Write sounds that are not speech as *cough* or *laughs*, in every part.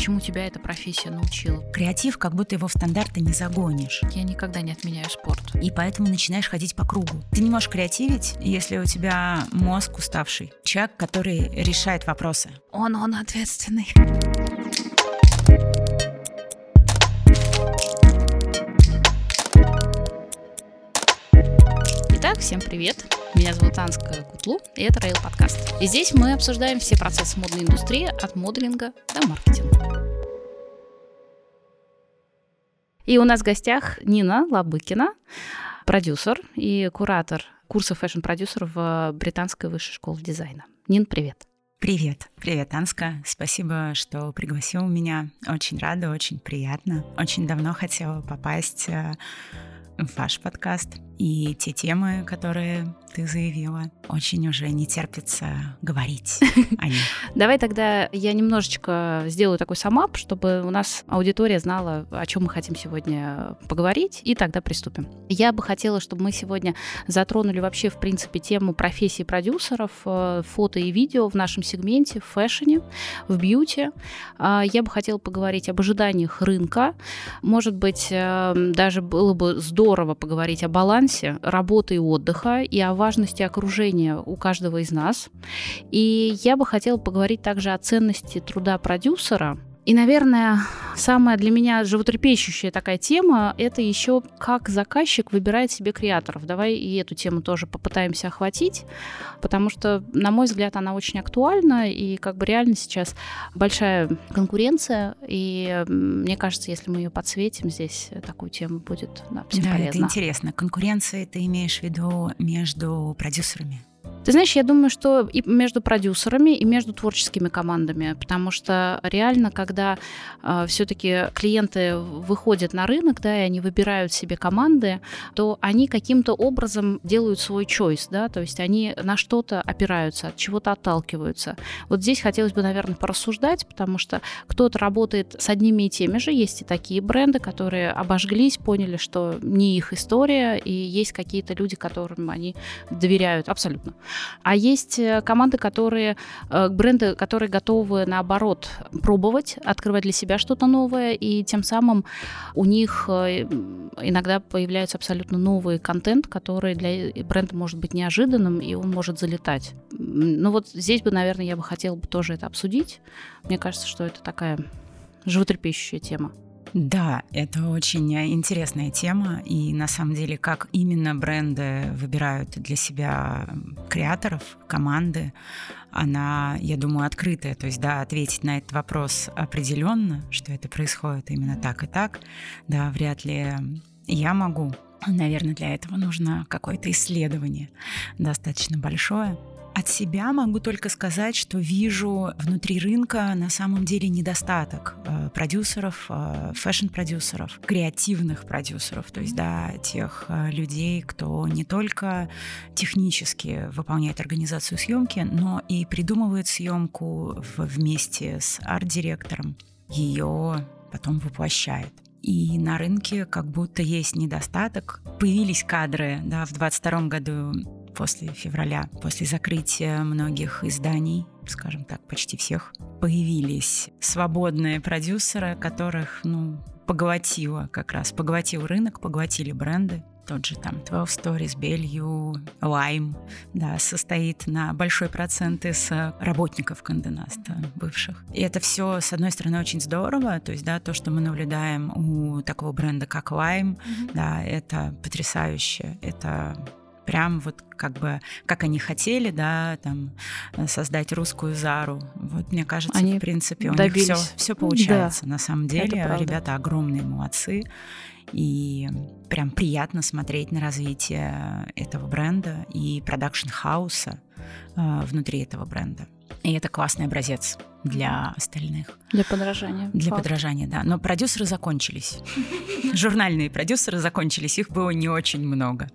Чему тебя эта профессия научила? Креатив, как будто его в стандарты не загонишь. Я никогда не отменяю спорт. И поэтому начинаешь ходить по кругу. Ты не можешь креативить, если у тебя мозг уставший. Человек, который решает вопросы. Он, он ответственный. Итак, всем привет. Меня зовут Анска Кутлу, и это Rail подкаст. И здесь мы обсуждаем все процессы модной индустрии от моделинга до маркетинга. И у нас в гостях Нина Лобыкина, продюсер и куратор курса fashion-продюсер в Британской высшей школе дизайна. Нин, привет. Привет. Привет, Анска. Спасибо, что пригласил меня. Очень рада, очень приятно. Очень давно хотела попасть э, в ваш подкаст. И те темы, которые ты заявила, очень уже не терпится говорить *laughs* о них. Давай тогда я немножечко сделаю такой sum up, чтобы у нас аудитория знала, о чем мы хотим сегодня поговорить, и тогда приступим. Я бы хотела, чтобы мы сегодня затронули вообще, в принципе, тему профессии продюсеров, э, фото и видео в нашем сегменте, в фэшне, в бьюти. А, я бы хотела поговорить об ожиданиях рынка. Может быть, э, даже было бы здорово поговорить о балансе балансе работы и отдыха и о важности окружения у каждого из нас. И я бы хотела поговорить также о ценности труда продюсера – и, наверное, самая для меня животрепещущая такая тема – это еще как заказчик выбирает себе креаторов. Давай и эту тему тоже попытаемся охватить, потому что, на мой взгляд, она очень актуальна, и как бы реально сейчас большая конкуренция, и мне кажется, если мы ее подсветим здесь, такую тему будет да, всем да, полезно. это интересно. Конкуренция ты имеешь в виду между продюсерами? Ты знаешь, я думаю, что и между продюсерами, и между творческими командами, потому что реально, когда э, все-таки клиенты выходят на рынок, да, и они выбирают себе команды, то они каким-то образом делают свой choice, да, то есть они на что-то опираются, от чего-то отталкиваются. Вот здесь хотелось бы, наверное, порассуждать, потому что кто-то работает с одними и теми же, есть и такие бренды, которые обожглись, поняли, что не их история, и есть какие-то люди, которым они доверяют абсолютно. А есть э, команды, которые, э, бренды, которые готовы, наоборот, пробовать, открывать для себя что-то новое, и тем самым у них э, иногда появляется абсолютно новый контент, который для бренда может быть неожиданным, и он может залетать. Ну вот здесь бы, наверное, я бы хотела бы тоже это обсудить. Мне кажется, что это такая животрепещущая тема. Да, это очень интересная тема, и на самом деле, как именно бренды выбирают для себя креаторов, команды, она, я думаю, открытая. То есть, да, ответить на этот вопрос определенно, что это происходит именно так и так, да, вряд ли я могу. Наверное, для этого нужно какое-то исследование достаточно большое. От себя могу только сказать, что вижу внутри рынка на самом деле недостаток э, продюсеров, э, фэшн-продюсеров, креативных продюсеров, то есть, да, тех э, людей, кто не только технически выполняет организацию съемки, но и придумывает съемку вместе с арт-директором, ее потом воплощает. И на рынке как будто есть недостаток. Появились кадры, да, в 22 году после февраля, после закрытия многих изданий, скажем так, почти всех, появились свободные продюсеры, которых, ну, поглотило как раз, поглотил рынок, поглотили бренды. Тот же там 12 Stories, Белью, Lime, да, состоит на большой процент из работников Канденаста бывших. И это все, с одной стороны, очень здорово, то есть, да, то, что мы наблюдаем у такого бренда, как Lime, mm-hmm. да, это потрясающе, это прям вот как бы, как они хотели, да, там, создать русскую Зару. Вот, мне кажется, они в принципе, у добились. них все, все получается. Да. На самом деле, ребята огромные молодцы. И прям приятно смотреть на развитие этого бренда и production house а э, внутри этого бренда. И это классный образец для остальных. Для подражания. Для Факт. подражания, да. Но продюсеры закончились. *laughs* Журнальные продюсеры закончились, их было не очень много.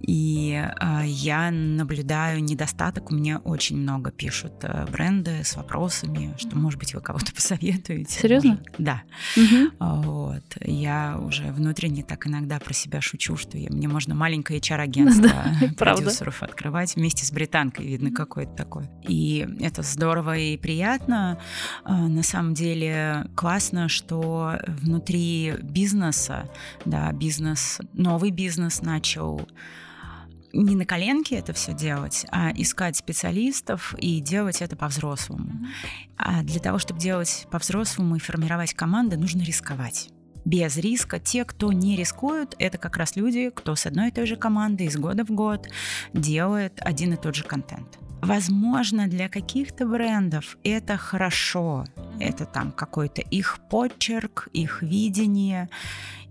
И э, я наблюдаю недостаток. Мне очень много пишут э, бренды с вопросами, что, может быть, вы кого-то *laughs* посоветуете. Серьезно? Может, да. Угу. Вот. Я уже внутренне так иногда про себя шучу, что я, мне можно маленькое *laughs* HR-агентство да, *laughs* продюсеров открывать вместе с британкой, видно, какое-то такое. И это здорово и приятно. Э, на самом деле классно, что внутри бизнеса, да, бизнес, новый бизнес начал не на коленке это все делать, а искать специалистов и делать это по-взрослому. А для того, чтобы делать по-взрослому и формировать команды, нужно рисковать без риска. Те, кто не рискуют, это как раз люди, кто с одной и той же команды из года в год делает один и тот же контент. Возможно, для каких-то брендов это хорошо. Это там какой-то их почерк, их видение,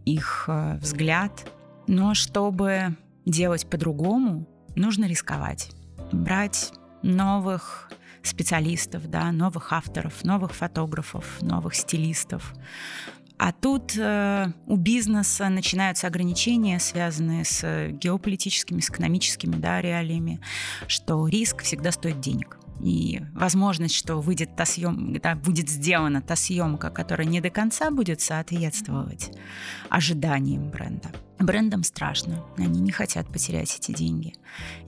их э, взгляд. Но чтобы делать по-другому, нужно рисковать. Брать новых специалистов, да, новых авторов, новых фотографов, новых стилистов. А тут э, у бизнеса начинаются ограничения, связанные с геополитическими, с экономическими да, реалиями, что риск всегда стоит денег и возможность, что выйдет та съем, да, будет сделана та съемка, которая не до конца будет соответствовать ожиданиям бренда. Брендам страшно, они не хотят потерять эти деньги.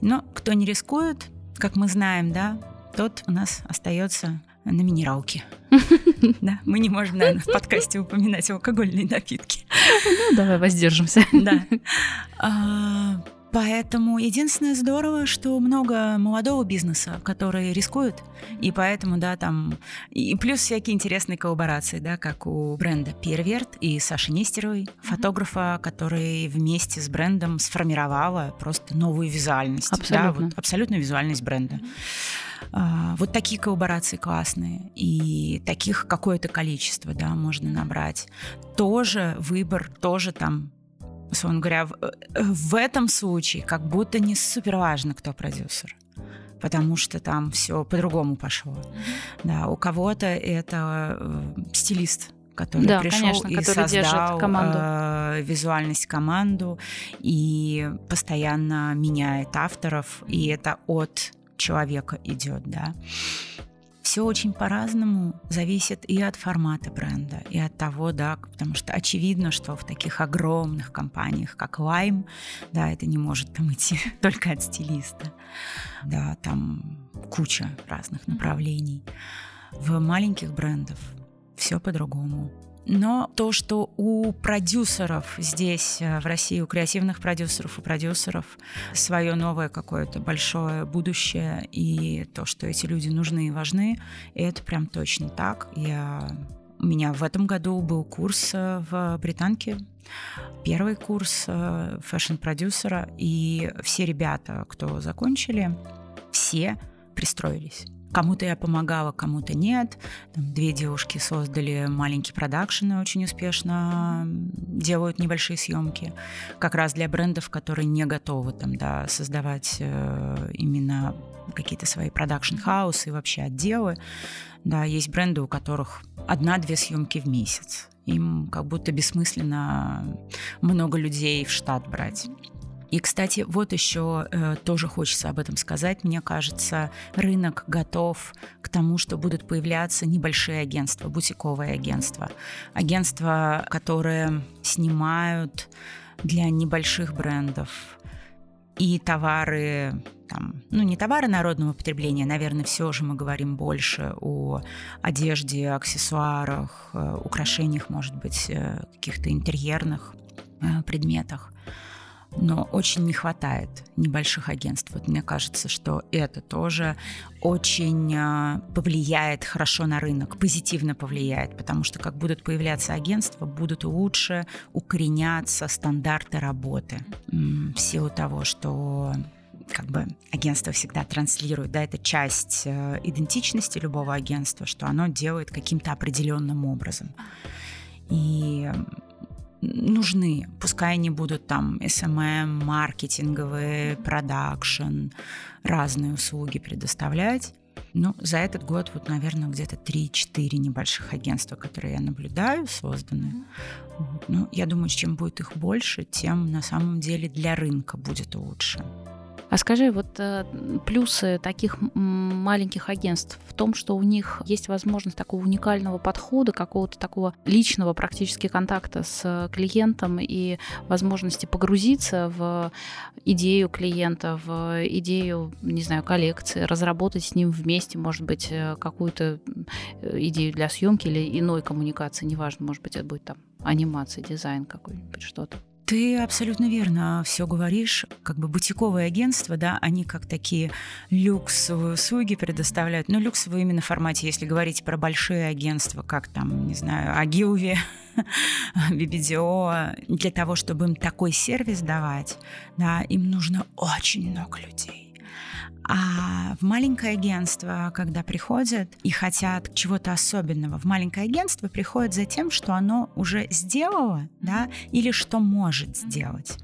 Но кто не рискует, как мы знаем, да, тот у нас остается на минералке. *laughs* Да, мы не можем, наверное, в подкасте упоминать алкогольные напитки. Ну, давай воздержимся. Да. *laughs* Поэтому единственное здорово, что много молодого бизнеса, которые рискуют, и поэтому, да, там, и плюс всякие интересные коллаборации, да, как у бренда Перверт и Саши Нестеровой, фотографа, который вместе с брендом сформировала просто новую визуальность. Абсолютно. Да, вот, абсолютную визуальность бренда. А, вот такие коллаборации классные, и таких какое-то количество, да, можно набрать. Тоже выбор, тоже там условно говоря, в, э, в этом случае как будто не супер важно, кто продюсер потому что там все по-другому пошло. Да, у кого-то это э, стилист, который да, пришел конечно, и который создал команду. Э, визуальность команду и постоянно меняет авторов, и это от человека идет, да все очень по-разному зависит и от формата бренда, и от того, да, потому что очевидно, что в таких огромных компаниях, как Lime, да, это не может там идти *laughs* только от стилиста. Да, там куча разных направлений. В маленьких брендах все по-другому. Но то, что у продюсеров здесь, э, в России, у креативных продюсеров, у продюсеров свое новое какое-то большое будущее, и то, что эти люди нужны и важны, это прям точно так. Я... У меня в этом году был курс э, в Британке, первый курс э, fashion-продюсера, и все ребята, кто закончили, все пристроились. Кому-то я помогала, кому-то нет. Там две девушки создали маленький продакшн и очень успешно делают небольшие съемки. Как раз для брендов, которые не готовы там, да, создавать э, именно какие-то свои production house ы и вообще отделы. Да, есть бренды, у которых одна-две съемки в месяц. Им как будто бессмысленно много людей в штат брать. И, кстати, вот еще э, тоже хочется об этом сказать. Мне кажется, рынок готов к тому, что будут появляться небольшие агентства, бутиковые агентства. Агентства, которые снимают для небольших брендов и товары там, ну, не товары народного потребления, наверное, все же мы говорим больше о одежде, аксессуарах, э, украшениях, может быть, э, каких-то интерьерных э, предметах но очень не хватает небольших агентств. Вот мне кажется, что это тоже очень а, повлияет хорошо на рынок, позитивно повлияет, потому что как будут появляться агентства, будут лучше укореняться стандарты работы в силу того, что как бы агентство всегда транслирует, да, это часть э, идентичности любого агентства, что оно делает каким-то определенным образом. И нужны. Пускай они будут там SMM, маркетинговые, продакшн, разные услуги предоставлять. Ну, за этот год вот, наверное, где-то 3-4 небольших агентства, которые я наблюдаю, созданы. Вот. Ну, я думаю, чем будет их больше, тем на самом деле для рынка будет лучше. А скажи, вот э, плюсы таких маленьких агентств в том, что у них есть возможность такого уникального подхода, какого-то такого личного практически контакта с клиентом и возможности погрузиться в идею клиента, в идею, не знаю, коллекции, разработать с ним вместе, может быть, э, какую-то э, идею для съемки или иной коммуникации, неважно, может быть, это будет там анимация, дизайн какой-нибудь, что-то. Ты абсолютно верно все говоришь. Как бы бутиковые агентства, да, они как такие люксовые услуги предоставляют. Но люксовые именно в формате, если говорить про большие агентства, как там, не знаю, Агилви, *laughs* BBDO, для того, чтобы им такой сервис давать, да, им нужно очень много людей а в маленькое агентство, когда приходят и хотят чего-то особенного, в маленькое агентство приходят за тем, что оно уже сделало, да, или что может сделать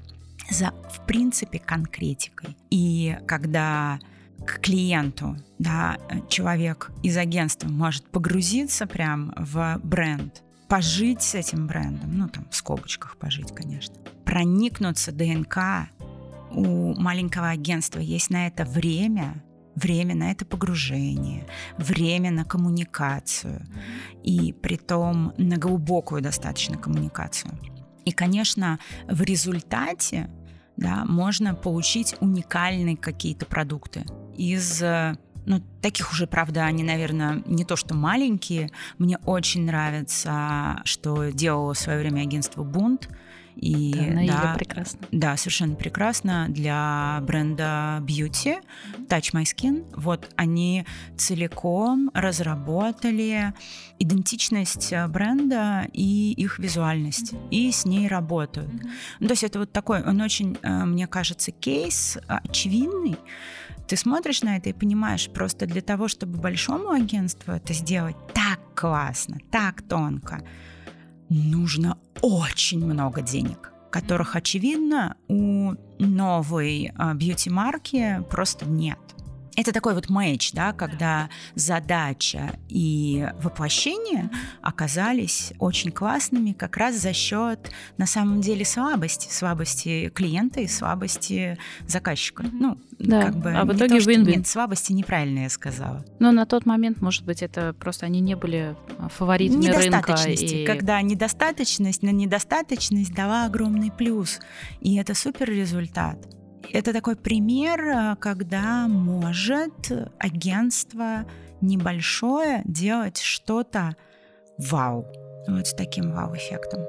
за, в принципе, конкретикой. И когда к клиенту, да, человек из агентства может погрузиться прям в бренд, пожить с этим брендом, ну там в скобочках пожить, конечно, проникнуться ДНК у маленького агентства есть на это время, время на это погружение, время на коммуникацию, и при том на глубокую достаточно коммуникацию. И, конечно, в результате да, можно получить уникальные какие-то продукты из ну, таких уже, правда, они, наверное, не то что маленькие. Мне очень нравится, что делало в свое время агентство «Бунт», и, да, да, прекрасно. Да, совершенно прекрасно для бренда Beauty, Touch My Skin. Вот они целиком разработали идентичность э, бренда и их визуальность, mm-hmm. и с ней работают. Mm-hmm. Ну, то есть это вот такой, он очень, э, мне кажется, кейс очевидный. Ты смотришь на это и понимаешь, просто для того, чтобы большому агентству это сделать так классно, так тонко, нужно очень много денег, которых, очевидно, у новой а, бьюти-марки просто нет это такой вот мэч, да, когда задача и воплощение оказались очень классными как раз за счет, на самом деле, слабости, слабости клиента и слабости заказчика. Ну, да. как бы а в итоге то, Нет, слабости неправильно я сказала. Но на тот момент, может быть, это просто они не были фаворитами Недостаточности, рынка. И... когда недостаточность на недостаточность дала огромный плюс. И это супер результат. Это такой пример, э, когда может агентство небольшое делать что-то вау. Вот с таким вау-эффектом.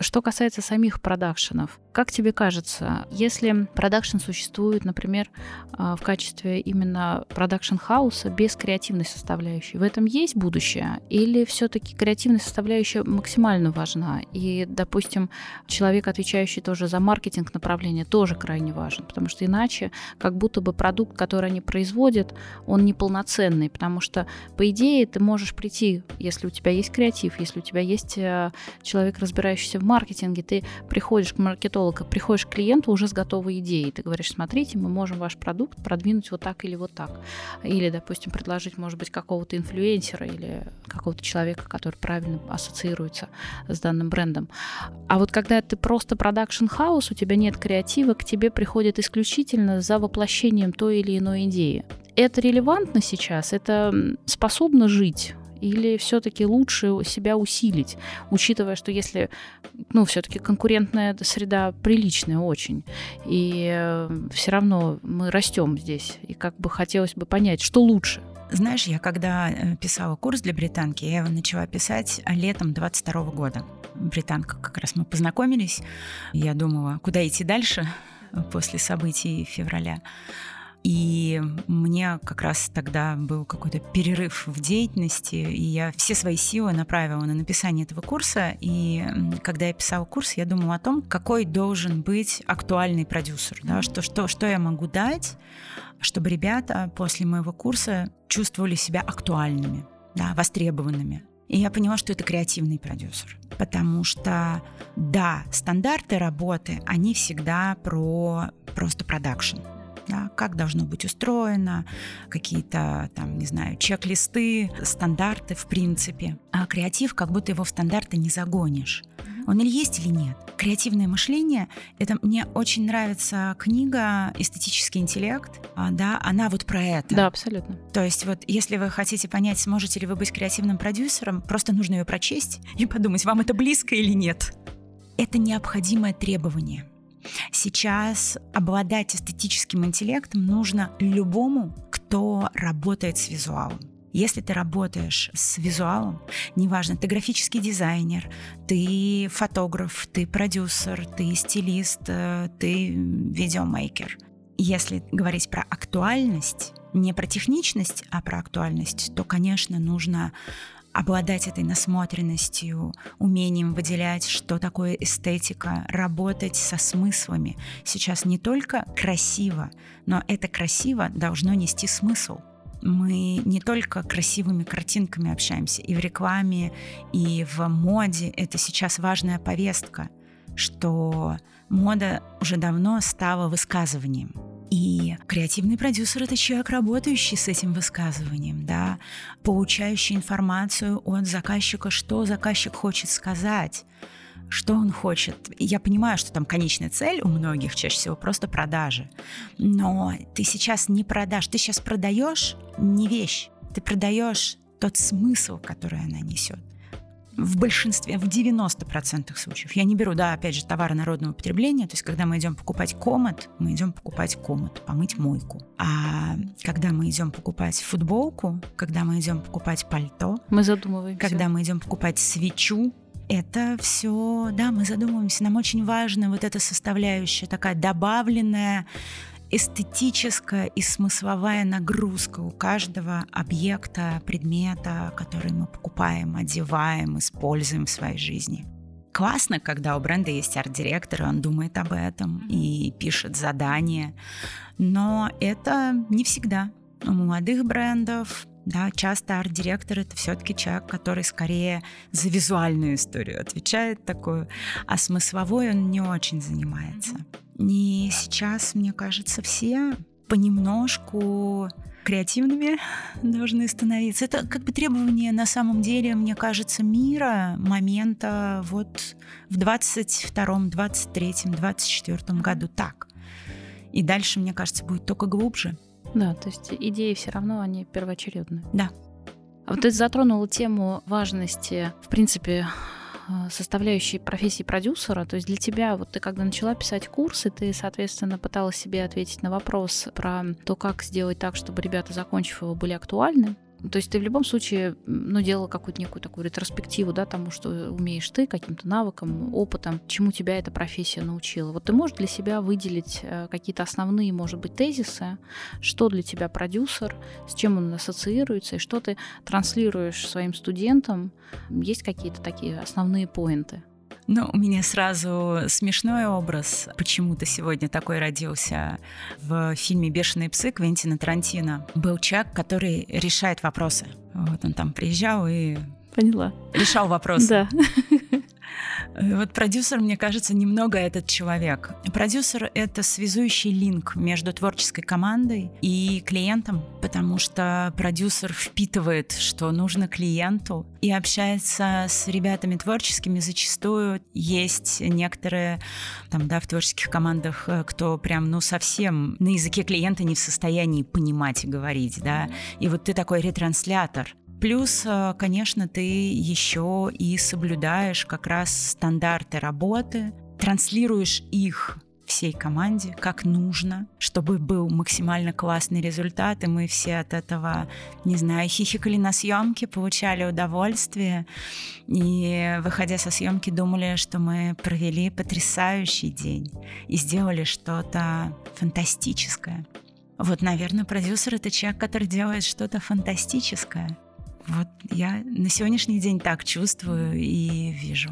Что касается самих продакшенов, как тебе кажется, если продакшн существует, например, а, в качестве именно production house а без креативной составляющей, в этом есть будущее? Или все-таки креативная составляющая максимально важна? И, допустим, человек, отвечающий тоже за маркетинг направления, тоже крайне важен, потому что иначе как будто бы продукт, который они производят, он неполноценный, потому что, по идее, ты можешь прийти, если у тебя есть креатив, если у тебя есть э, человек, разбирающийся в маркетинге, ты приходишь к маркетологу, приходишь к клиенту уже с готовой идеей. Ты говоришь, смотрите, мы можем ваш продукт продвинуть вот так или вот так. Или, допустим, предложить, может быть, какого-то инфлюенсера или какого-то человека, который правильно ассоциируется с данным брендом. А вот когда ты просто production house, у тебя нет креатива, к тебе приходят исключительно за воплощением той или иной идеи. Это релевантно сейчас, это способно жить или все-таки лучше себя усилить, учитывая, что если, ну, все-таки конкурентная среда приличная очень, и э, все равно мы растем здесь, и как бы хотелось бы понять, что лучше. Знаешь, я когда э, писала курс для британки, я его начала писать летом 22 года. Британка как раз мы познакомились. Я думала, куда идти дальше *laughs* после событий февраля. И мне как раз тогда был какой-то перерыв в деятельности, и я все свои силы направила на написание этого курса. И когда я писала курс, я думала о том, какой должен быть актуальный продюсер, да, что, что, что я могу дать, чтобы ребята после моего курса чувствовали себя актуальными, да, востребованными. И я поняла, что это креативный продюсер. Потому что, да, стандарты работы, они всегда про просто продакшн да, как должно быть устроено, какие-то там, не знаю, чек-листы, стандарты в принципе. А креатив, как будто его в стандарты не загонишь. Он или есть, или нет. Креативное мышление, это мне очень нравится книга «Эстетический интеллект», а, да, она вот про это. Да, абсолютно. То есть вот если вы хотите понять, сможете ли вы быть креативным продюсером, просто нужно ее прочесть и подумать, вам это близко или нет. Это необходимое требование – Сейчас обладать эстетическим интеллектом нужно любому, кто работает с визуалом. Если ты работаешь с визуалом, неважно, ты графический дизайнер, ты фотограф, ты продюсер, ты стилист, э, ты видеомейкер. Если говорить про актуальность, не про техничность, а про актуальность, то, конечно, нужно обладать этой насмотренностью, умением выделять, что такое эстетика, работать со смыслами. Сейчас не только красиво, но это красиво должно нести смысл. Мы не только красивыми картинками общаемся, и в рекламе, и в моде это сейчас важная повестка, что мода уже давно стала высказыванием. И креативный продюсер — это человек, работающий с этим высказыванием, да, получающий информацию от заказчика, что заказчик хочет сказать, что он хочет. Я понимаю, что там конечная цель у многих чаще всего просто продажи. Но ты сейчас не продашь, ты сейчас продаешь не вещь, ты продаешь тот смысл, который она несет в большинстве, в 90% случаев. Я не беру, да, опять же, товары народного потребления. То есть, когда мы идем покупать комод, мы идем покупать комод, помыть мойку. А когда мы идем покупать футболку, когда мы идем покупать пальто, мы задумываемся. Когда мы идем покупать свечу, это все, да, мы задумываемся. Нам очень важна вот эта составляющая, такая добавленная эстетическая и смысловая нагрузка у каждого объекта, предмета, который мы покупаем, одеваем, используем в своей жизни. Классно, когда у бренда есть арт-директор, и он думает об этом и пишет задания, но это не всегда. У молодых брендов да, часто арт-директор это все-таки человек, который скорее за визуальную историю отвечает такую, а смысловой он не очень занимается. И сейчас, мне кажется, все понемножку креативными *laughs* должны становиться. Это как бы требование на самом деле, мне кажется, мира момента вот в 22-м, 23-м, 24-м году так. И дальше, мне кажется, будет только глубже. Да, то есть идеи все равно, они первоочередные. Да. А вот ты затронула тему важности, в принципе, Э, составляющей профессии продюсера. То есть для тебя, вот ты когда начала писать курсы, ты, соответственно, пыталась себе ответить на вопрос про то, как сделать так, чтобы ребята, закончив его, были актуальны. То есть ты в любом случае, ну, делала какую-то некую такую ретроспективу, да, тому, что умеешь ты, каким-то навыкам, опытом, чему тебя эта профессия научила. Вот ты можешь для себя выделить э, какие-то основные, может быть, тезисы, что для тебя продюсер, с чем он ассоциируется, и что ты транслируешь своим студентам. Есть какие-то такие основные поинты? Ну, у меня сразу смешной образ. Почему-то сегодня такой родился в фильме «Бешеные псы» Квентина Тарантино. Был человек, который решает вопросы. Вот он там приезжал и Поняла. Решал вопросы. Да. Э, вот продюсер, мне кажется, немного этот человек. Продюсер — это связующий линк между творческой командой и клиентом, потому что продюсер впитывает, что нужно клиенту, и общается с ребятами творческими. Зачастую есть некоторые там, да, в творческих командах, э, кто прям, ну, совсем на языке клиента не в состоянии понимать и говорить, да. И вот ты такой ретранслятор, Плюс, э, конечно, ты еще и соблюдаешь как раз стандарты работы, транслируешь их всей команде, как нужно, чтобы был максимально классный результат, и мы все от этого, не знаю, хихикали на съемке, получали удовольствие, и, выходя со съемки, думали, что мы провели потрясающий день и сделали что-то фантастическое. Вот, наверное, продюсер — это человек, который делает что-то фантастическое. Вот я на сегодняшний день так чувствую и вижу.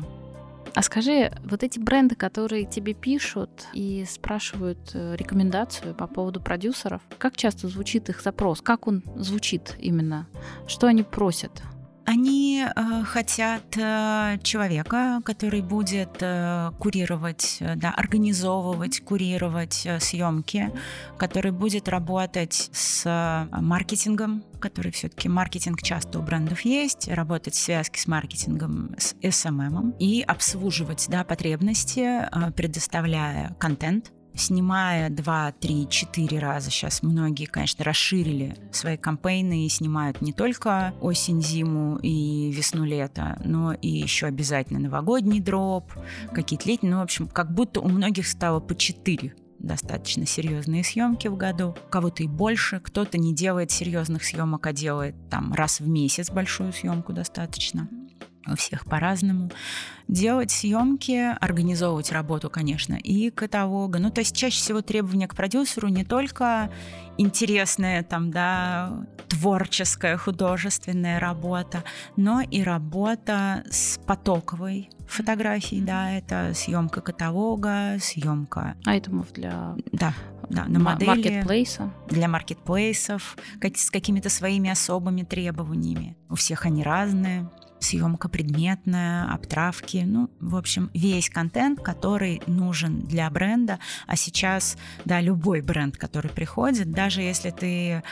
А скажи, вот эти бренды, которые тебе пишут и спрашивают э, рекомендацию по поводу продюсеров, как часто звучит их запрос? Как он звучит именно? Что они просят? Они э, хотят э, человека, который будет э, курировать, э, да, организовывать, курировать э, съемки, который будет работать с э, маркетингом, который все-таки маркетинг часто у брендов есть, работать в связке с маркетингом, с SMM и обслуживать да, потребности, э, предоставляя контент снимая 2, 3, 4 раза. Сейчас многие, конечно, расширили свои кампейны и снимают не только осень-зиму и весну-лето, но и еще обязательно новогодний дроп, какие-то летние. Ну, в общем, как будто у многих стало по 4 достаточно серьезные съемки в году. Кого-то и больше, кто-то не делает серьезных съемок, а делает там раз в месяц большую съемку достаточно у всех по-разному. Делать съемки, организовывать работу, конечно, и каталога. Ну, то есть чаще всего требования к продюсеру не только интересная, там, да, творческая, художественная работа, но и работа с потоковой фотографией, да, это съемка каталога, съемка... Айтемов для... Да, да, на модели. Маркетплейса. Для маркетплейсов, как, с какими-то своими особыми требованиями. У всех они разные съемка предметная, обтравки, ну, в общем, весь контент, который нужен для бренда, а сейчас, да, любой бренд, который приходит, даже если ты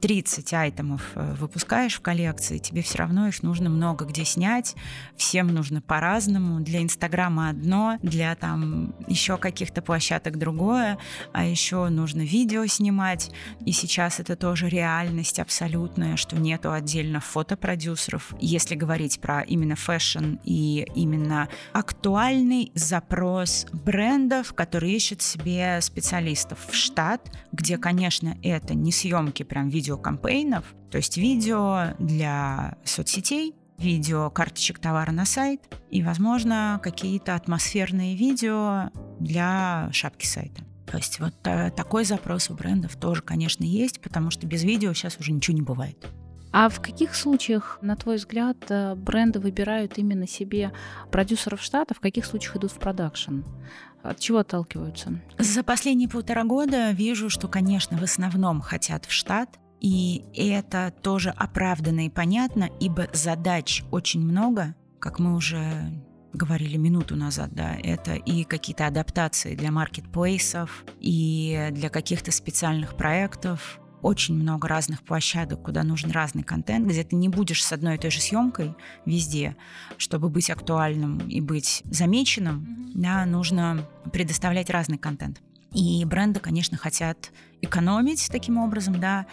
30 item ов э, выпускаешь в коллекции, тебе все равно их нужно много где снять, всем нужно по-разному. Для Инстаграма одно, для там еще каких-то площадок другое, а еще нужно видео снимать. И сейчас это тоже реальность абсолютная, что нету отдельно фотопродюсеров. Если говорить про именно fashion и именно актуальный запрос брендов, которые ищут себе специалистов в штат, где, конечно, это не съемки прям видео видео campaign ов, то есть видео для соцсетей, видео карточек товара на сайт и, возможно, какие-то атмосферные видео для шапки сайта. То есть вот э, такой запрос у брендов тоже, конечно, есть, потому что без видео сейчас уже ничего не бывает. А в каких случаях, на твой взгляд, э, бренды выбирают именно себе продюсеров штата, в каких случаях идут в продакшн? От чего отталкиваются? За последние полтора года вижу, что, конечно, в основном хотят в штат, и это тоже оправданно и понятно, ибо задач очень много, как мы уже говорили минуту назад, да, это и какие-то адаптации для маркетплейсов, и для каких-то специальных проектов, очень много разных площадок, куда нужен разный контент, где ты не будешь с одной и той же съемкой везде, чтобы быть актуальным и быть замеченным, да, нужно предоставлять разный контент. И бренды, конечно, хотят экономить таким образом, да.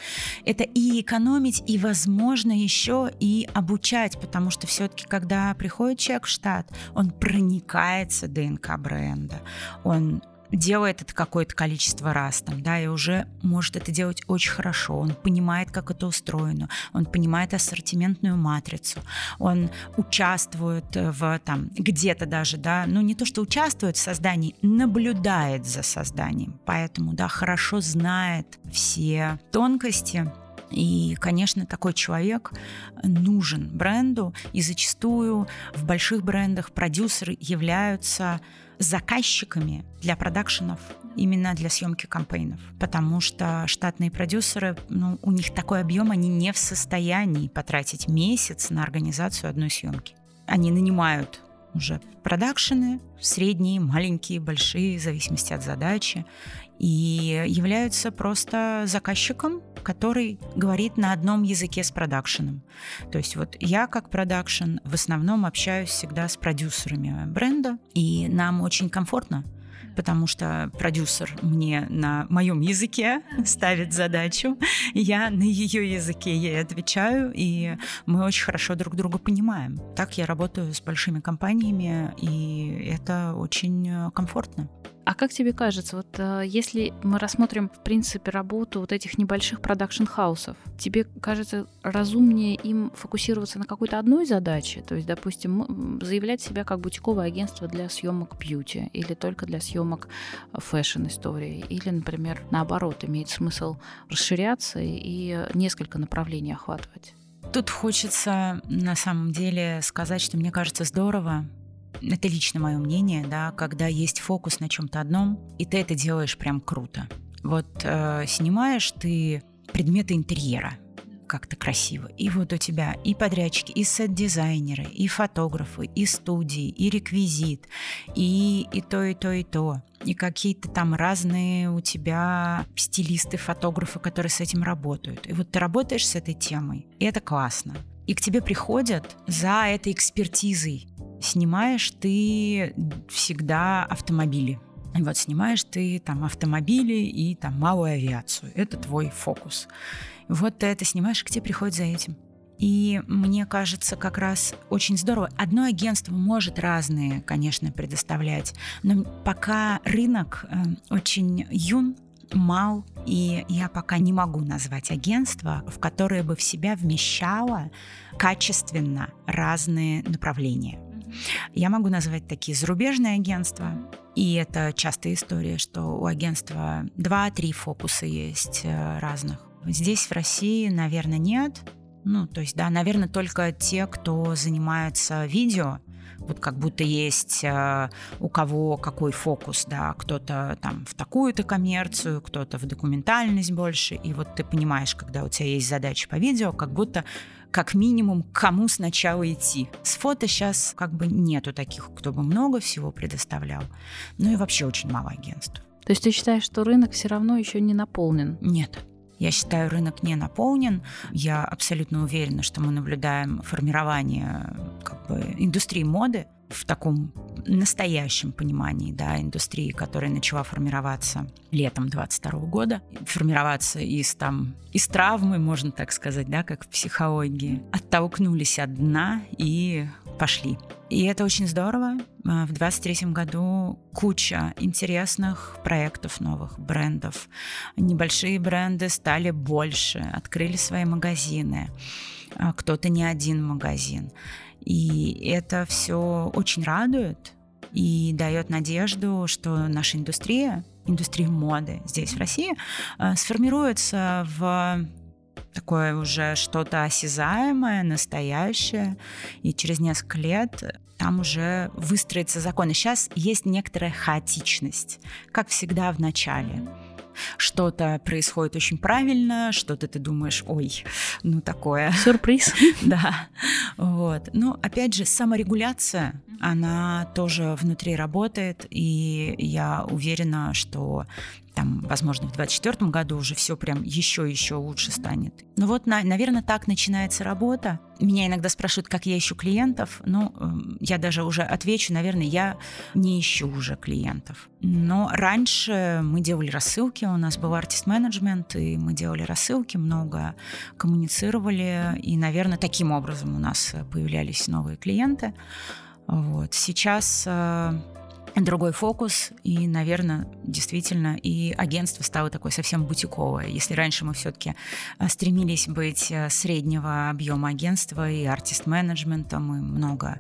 Это и экономить, и, возможно, еще и обучать, потому что все-таки, когда приходит человек в штат, он проникается ДНК бренда, он делает это какое-то количество раз, там, да, и уже может это делать очень хорошо. Он понимает, как это устроено, он понимает ассортиментную матрицу, он участвует в там где-то даже, да, ну не то, что участвует в создании, наблюдает за созданием, поэтому, да, хорошо знает все тонкости. И, конечно, такой человек нужен бренду, и зачастую в больших брендах продюсеры являются заказчиками для продакшенов именно для съемки кампейнов, потому что штатные продюсеры, ну, у них такой объем, они не в состоянии потратить месяц на организацию одной съемки. Они нанимают уже продакшены, средние, маленькие, большие, в зависимости от задачи, и являются просто заказчиком, который говорит на одном языке с продакшеном. То есть вот я как продакшн в основном общаюсь всегда с продюсерами бренда, и нам очень комфортно потому что продюсер мне на моем языке *laughs* ставит задачу, я на ее языке ей отвечаю, и мы очень хорошо друг друга понимаем. Так я работаю с большими компаниями, и это очень комфортно. А как тебе кажется, вот э, если мы рассмотрим, в принципе, работу вот этих небольших production house ов, тебе кажется разумнее им фокусироваться на какой-то одной задаче? То есть, допустим, заявлять себя как бутиковое агентство для съемок бьюти или только для съемок фэшн-истории? Или, например, наоборот, имеет смысл расширяться и несколько направлений охватывать? Тут хочется на самом деле сказать, что мне кажется здорово, это лично мое мнение, да, когда есть фокус на чем-то одном, и ты это делаешь прям круто. Вот э, снимаешь ты предметы интерьера, как-то красиво. И вот у тебя и подрядчики, и сет-дизайнеры, и фотографы, и студии, и реквизит, и, и то, и то, и то. И какие-то там разные у тебя стилисты, фотографы, которые с этим работают. И вот ты работаешь с этой темой, и это классно. И к тебе приходят за этой экспертизой. Снимаешь ты всегда автомобили. Вот снимаешь ты там автомобили и там малую авиацию. Это твой фокус. Вот ты это снимаешь, к тебе приходят за этим. И мне кажется, как раз очень здорово. Одно агентство может разные, конечно, предоставлять, но пока рынок э, очень юн, мал, и я пока не могу назвать агентство, в которое бы в себя вмещало качественно разные направления. Я могу назвать такие зарубежные агентства, и это частая история, что у агентства два-три фокуса есть э, разных. Здесь, в России, наверное, нет. Ну, то есть, да, наверное, только те, кто занимается видео, вот как будто есть э, у кого какой фокус, да, кто-то там в такую-то коммерцию, кто-то в документальность больше, и вот ты понимаешь, когда у тебя есть задача по видео, как будто как минимум, к кому сначала идти. С фото сейчас как бы нету таких, кто бы много всего предоставлял. Ну и вообще очень мало агентств. То есть ты считаешь, что рынок все равно еще не наполнен? Нет. Я считаю, рынок не наполнен. Я абсолютно уверена, что мы наблюдаем формирование как бы, индустрии моды в таком настоящем понимании да, индустрии, которая начала формироваться летом 22 года, формироваться из, там, из травмы, можно так сказать, да, как в психологии, оттолкнулись от дна и пошли. И это очень здорово. А, в 23 году куча интересных проектов новых, брендов. Небольшие бренды стали больше, открыли свои магазины. А, кто-то не один магазин. И это все очень радует и дает надежду, что наша индустрия, индустрия моды здесь, в России, а, сформируется в такое уже что-то осязаемое, настоящее, и через несколько лет там уже выстроится закон. Сейчас есть некоторая хаотичность, как всегда в начале. Что-то происходит очень правильно, что-то ты думаешь, ой, ну такое. Сюрприз. *laughs* Да. Вот. Но опять же, саморегуляция, она тоже внутри работает, и я уверена, что там, возможно, в 2024 году уже все прям еще-еще лучше станет. Ну вот, на, наверное, так начинается работа. Меня иногда спрашивают, как я ищу клиентов. Ну, я даже уже отвечу, наверное, я не ищу уже клиентов. Но раньше мы делали рассылки, у нас был артист-менеджмент, и мы делали рассылки, много коммуницировали, и, наверное, таким образом у нас появлялись новые клиенты. Вот. Сейчас э, другой фокус, и, наверное, действительно, и агентство стало такое совсем бутиковое. Если раньше мы все-таки э, стремились быть э, среднего объема агентства и артист-менеджментом, и много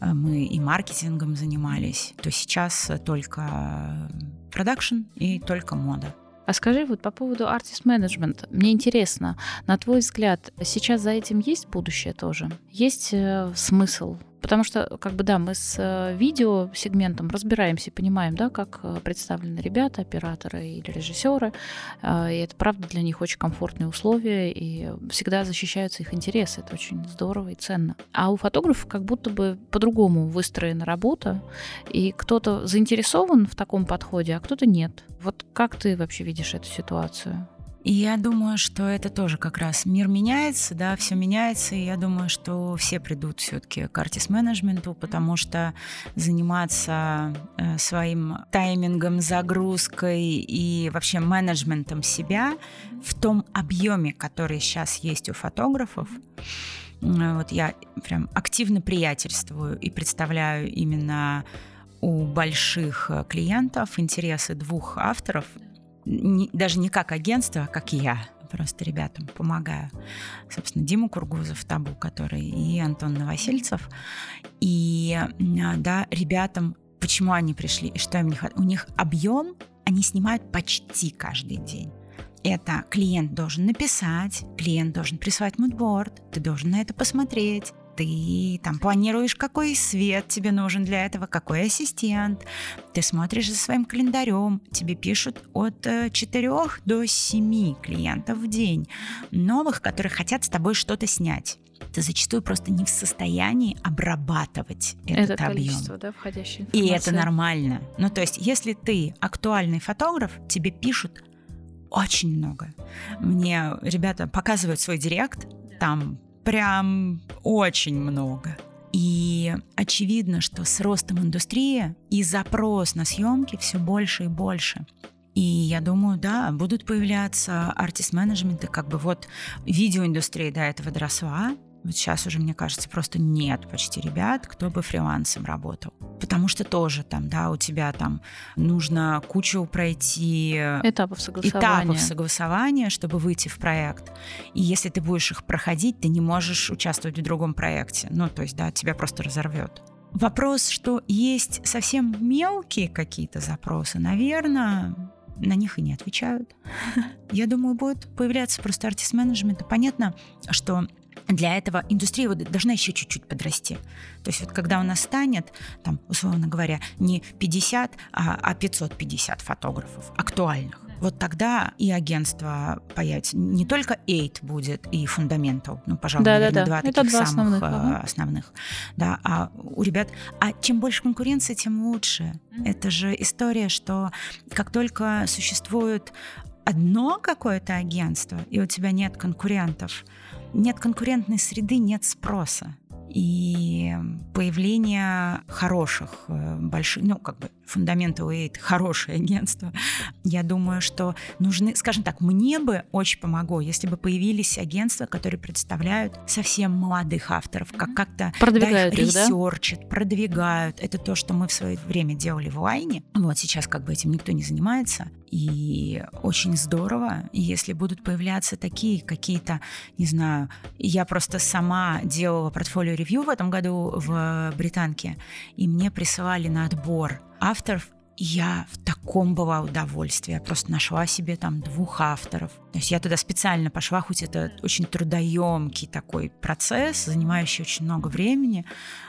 мы и маркетингом занимались, то сейчас только продакшн и только мода. А скажи вот по поводу артист-менеджмента. Мне интересно, на твой взгляд, сейчас за этим есть будущее тоже? Есть э, смысл Потому что, как бы, да, мы с э, видео-сегментом разбираемся и понимаем, да, как э, представлены ребята, операторы или режиссеры. Э, и это, правда, для них очень комфортные условия, и всегда защищаются их интересы. Это очень здорово и ценно. А у фотографов как будто бы по-другому выстроена работа, и кто-то заинтересован в таком подходе, а кто-то нет. Вот как ты вообще видишь эту ситуацию? И я думаю, что это тоже как раз мир меняется, да, все меняется, и я думаю, что все придут все-таки к артист-менеджменту, потому что заниматься э, своим таймингом, загрузкой и вообще менеджментом себя в том объеме, который сейчас есть у фотографов, э, вот я прям активно приятельствую и представляю именно у больших э, клиентов интересы двух авторов, не, даже не как агентство, а как я. Просто ребятам помогаю. Собственно, Диму Кургузов, Табу, который, и Антон Новосельцев. И да, ребятам, почему они пришли и что им не хватает. У них объем, они снимают почти каждый день. Это клиент должен написать, клиент должен прислать мудборд, ты должен на это посмотреть, ты там планируешь, какой свет тебе нужен для этого, какой ассистент. Ты смотришь за своим календарем, тебе пишут от 4 э, до 7 клиентов в день, новых, которые хотят с тобой что-то снять ты зачастую просто не в состоянии обрабатывать этот, это объем. Да, входящей И это нормально. Ну, то есть, если ты актуальный фотограф, тебе пишут очень много. Мне ребята показывают свой директ, там прям очень много. И очевидно, что с ростом индустрии и запрос на съемки все больше и больше. И я думаю, да, будут появляться артист-менеджменты, как бы вот видеоиндустрия до этого доросла, вот сейчас уже, мне кажется, просто нет почти ребят, кто бы фрилансом работал. Потому что тоже там, да, у тебя там нужно кучу пройти этапов согласования. этапов согласования, чтобы выйти в проект. И если ты будешь их проходить, ты не можешь участвовать в другом проекте. Ну, то есть, да, тебя просто разорвет. Вопрос, что есть совсем мелкие какие-то запросы, наверное, на них и не отвечают. *laughs* Я думаю, будет появляться просто артист-менеджмент. Понятно, что для этого индустрия вот должна еще чуть-чуть подрасти. То есть вот когда у нас станет, там, условно говоря, не 50, а 550 а фотографов актуальных, вот тогда и агентство появится. Не только Eight будет и Fundamental, ну, пожалуй, да, наверное, да, два таких два самых основных, ага. Э, основных. Да, а у ребят... А чем больше конкуренции, тем лучше. Mm-hmm. Это же история, что как только существует одно какое-то агентство, и у тебя нет конкурентов, нет конкурентной среды, нет спроса. И появление хороших, э, больших, ну, как бы Fundamental Aid, хорошее агентство, я думаю, что нужны, скажем так, мне бы очень помогло, если бы появились агентства, которые представляют совсем молодых авторов, как как-то продвигают да, их, research ат, да? продвигают. Это то, что мы в свое время делали в Лайне. Вот сейчас как бы этим никто не занимается. И очень здорово, если будут появляться такие какие-то, не знаю, я просто сама делала портфолио ревью в этом году в Британке, и мне присылали на отбор авторов я в таком была удовольствии. Я просто нашла себе там двух авторов. То есть я туда специально пошла, хоть это очень трудоемкий такой процесс, занимающий очень много времени,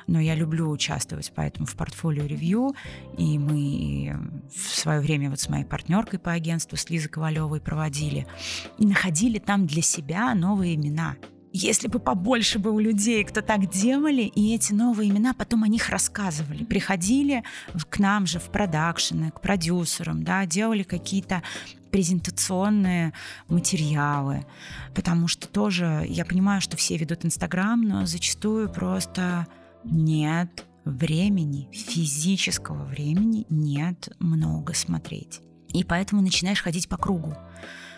но я люблю участвовать поэтому в портфолио ревью. И мы в свое время вот с моей партнеркой по агентству, с Лизой Ковалевой проводили. И находили там для себя новые имена если бы побольше было людей, кто так делали, и эти новые имена, потом о них рассказывали, приходили к нам же в продакшены, к продюсерам, да, делали какие-то презентационные материалы, потому что тоже я понимаю, что все ведут Инстаграм, но зачастую просто нет времени, физического времени нет много смотреть. И поэтому начинаешь ходить по кругу.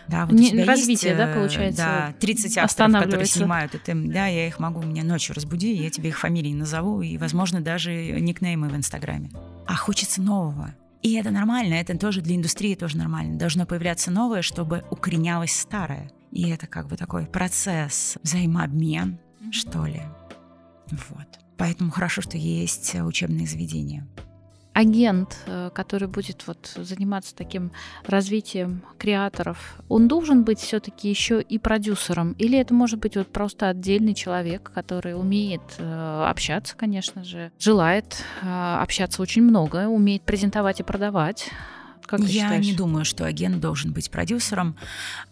Да, вот Не, развитие, есть, да, э, получается, да, 30 авторов, которые снимают это, да, я их могу, мне ночью разбуди, я тебе их фамилии назову, и, возможно, даже никнеймы в Инстаграме. А хочется нового. И это нормально, это тоже для индустрии тоже нормально. Должно появляться новое, чтобы укоренялось старое. И это как бы такой процесс, взаимообмен, что ли. Вот. Поэтому хорошо, что есть учебные заведения агент, э, который будет вот заниматься таким развитием креаторов, он должен быть все-таки еще и продюсером? Или это может быть вот просто отдельный человек, который умеет э, общаться, конечно же, желает э, общаться очень много, умеет презентовать и продавать? Как Я считаешь? не думаю, что агент должен быть продюсером.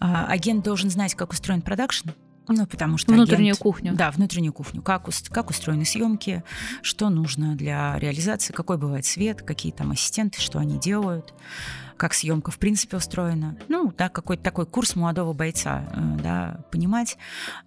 А, агент должен знать, как устроен продакшн, ну, потому что внутреннюю агент, кухню. Да, внутреннюю кухню. Как, как устроены съемки, что нужно для реализации, какой бывает свет, какие там ассистенты, что они делают, как съемка в принципе устроена. Ну, да, какой-то такой курс молодого бойца, э, да, понимать.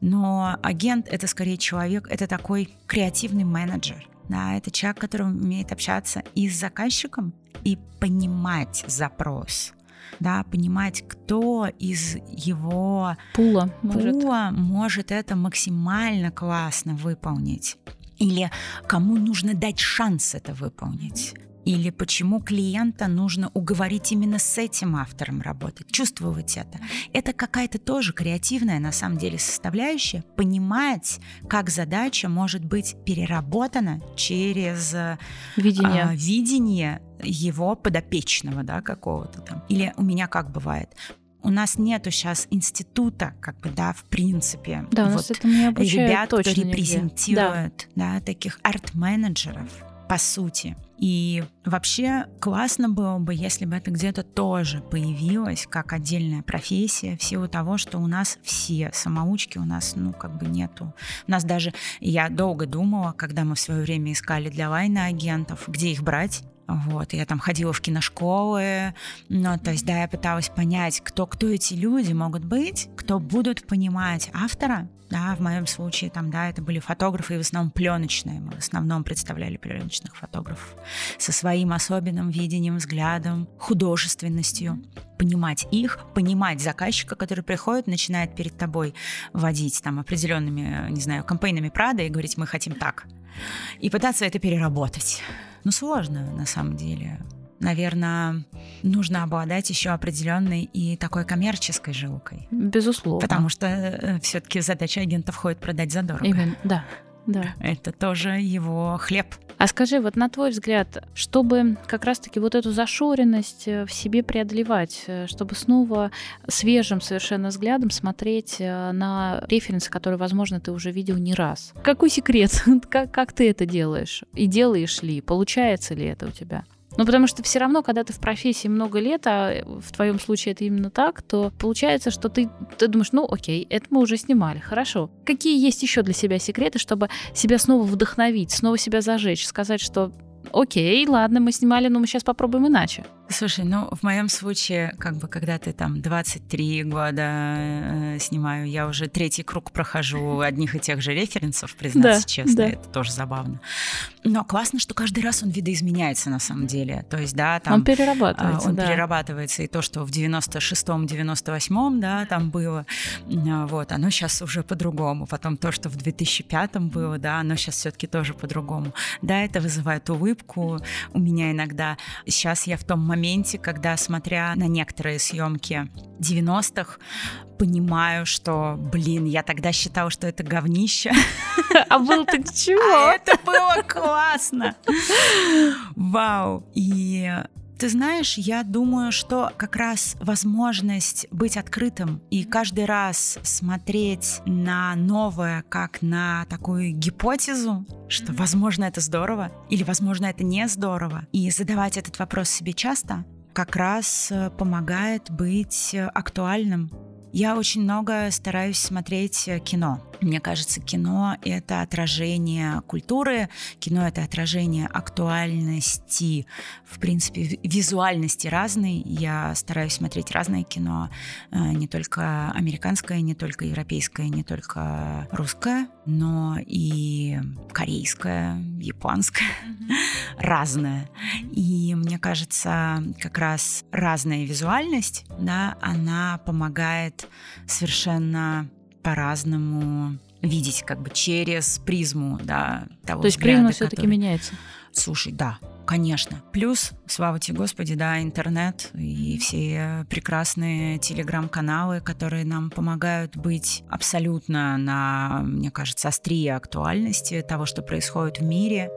Но агент это скорее человек, это такой креативный менеджер. Да, это человек, который умеет общаться и с заказчиком, и понимать запрос да, понимать, кто из его пула, пула может. может это максимально классно выполнить. Или кому нужно дать шанс это выполнить. Или почему клиента нужно уговорить именно с этим автором работать, чувствовать это. Это какая-то тоже креативная на самом деле составляющая, понимать, как задача может быть переработана через видение, а, видение его подопечного, да, какого-то там. Или у меня как бывает, у нас нету сейчас института, как бы, да, в принципе. Да, вот, у нас это не обучают ребят, точно кто репрезентирует, да. да, таких арт-менеджеров, по сути. И вообще классно было бы, если бы это где-то тоже появилось как отдельная профессия, в силу того, что у нас все самоучки, у нас, ну, как бы нету. У нас даже, я долго думала, когда мы в свое время искали для Лайна агентов, где их брать, вот, я там ходила в киношколы, ну, то есть, да, я пыталась понять, кто, кто эти люди могут быть, кто будут понимать автора, да, в моем случае там, да, это были фотографы, и в основном пленочные, мы в основном представляли пленочных фотографов со своим особенным видением, взглядом, художественностью, понимать их, понимать заказчика, который приходит, начинает перед тобой водить там определенными, не знаю, кампейнами Прада и говорить, мы хотим так, и пытаться это переработать. Ну, сложно на самом деле. Наверное, нужно обладать еще определенной и такой коммерческой жилкой. Безусловно. Потому что э, все-таки задача агента входит продать задорого. Именно, да. Да. Это тоже его хлеб. А скажи, вот на твой взгляд, чтобы как раз-таки вот эту зашоренность э, в себе преодолевать, э, чтобы снова свежим совершенно взглядом смотреть э, на референсы, которые, возможно, ты уже видел не раз. Какой секрет? *laughs* как, как ты это делаешь? И делаешь ли? Получается ли это у тебя? Ну, потому что все равно, когда ты в профессии много лет, а в твоем случае это именно так, то получается, что ты, ты думаешь, ну, окей, это мы уже снимали, хорошо. Какие есть еще для себя секреты, чтобы себя снова вдохновить, снова себя зажечь, сказать, что окей, ладно, мы снимали, но мы сейчас попробуем иначе. Слушай, ну в моем случае, как бы, когда ты там 23 года э, снимаю, я уже третий круг прохожу одних и тех же референсов, признаться да, честно, да. это тоже забавно. Но классно, что каждый раз он видоизменяется на самом деле. То есть, да, там... Он перерабатывается, Он да. перерабатывается, и то, что в 96-м, 98-м, да, там было, вот, оно сейчас уже по-другому. Потом то, что в 2005-м было, да, оно сейчас все таки тоже по-другому. Да, это вызывает улыбку у меня иногда. Сейчас я в том моменте, моменте, когда, смотря на некоторые съемки 90-х, понимаю, что, блин, я тогда считала, что это говнище. *laughs* А был ты чего? *laughs* А это было классно. Вау. И ты знаешь, я думаю, что как раз возможность быть открытым и каждый раз смотреть на новое как на такую гипотезу, что, возможно, это здорово или, возможно, это не здорово, и задавать этот вопрос себе часто, как раз э, помогает быть актуальным я очень много стараюсь смотреть э, кино. Мне кажется, кино — это отражение культуры, кино — это отражение актуальности, в принципе, визуальности разной. Я стараюсь смотреть разное кино, э, не только американское, не только европейское, не только русское, но и корейское, японское, mm-hmm. *laughs* разное. И мне кажется, как раз разная визуальность, да, она помогает совершенно по-разному видеть как бы через призму, да, того То есть взгляда, призма все-таки который... меняется? Слушай, да, конечно. Плюс, слава тебе, Господи, да, интернет и все прекрасные телеграм-каналы, которые нам помогают быть абсолютно на, мне кажется, острие актуальности того, что происходит в мире.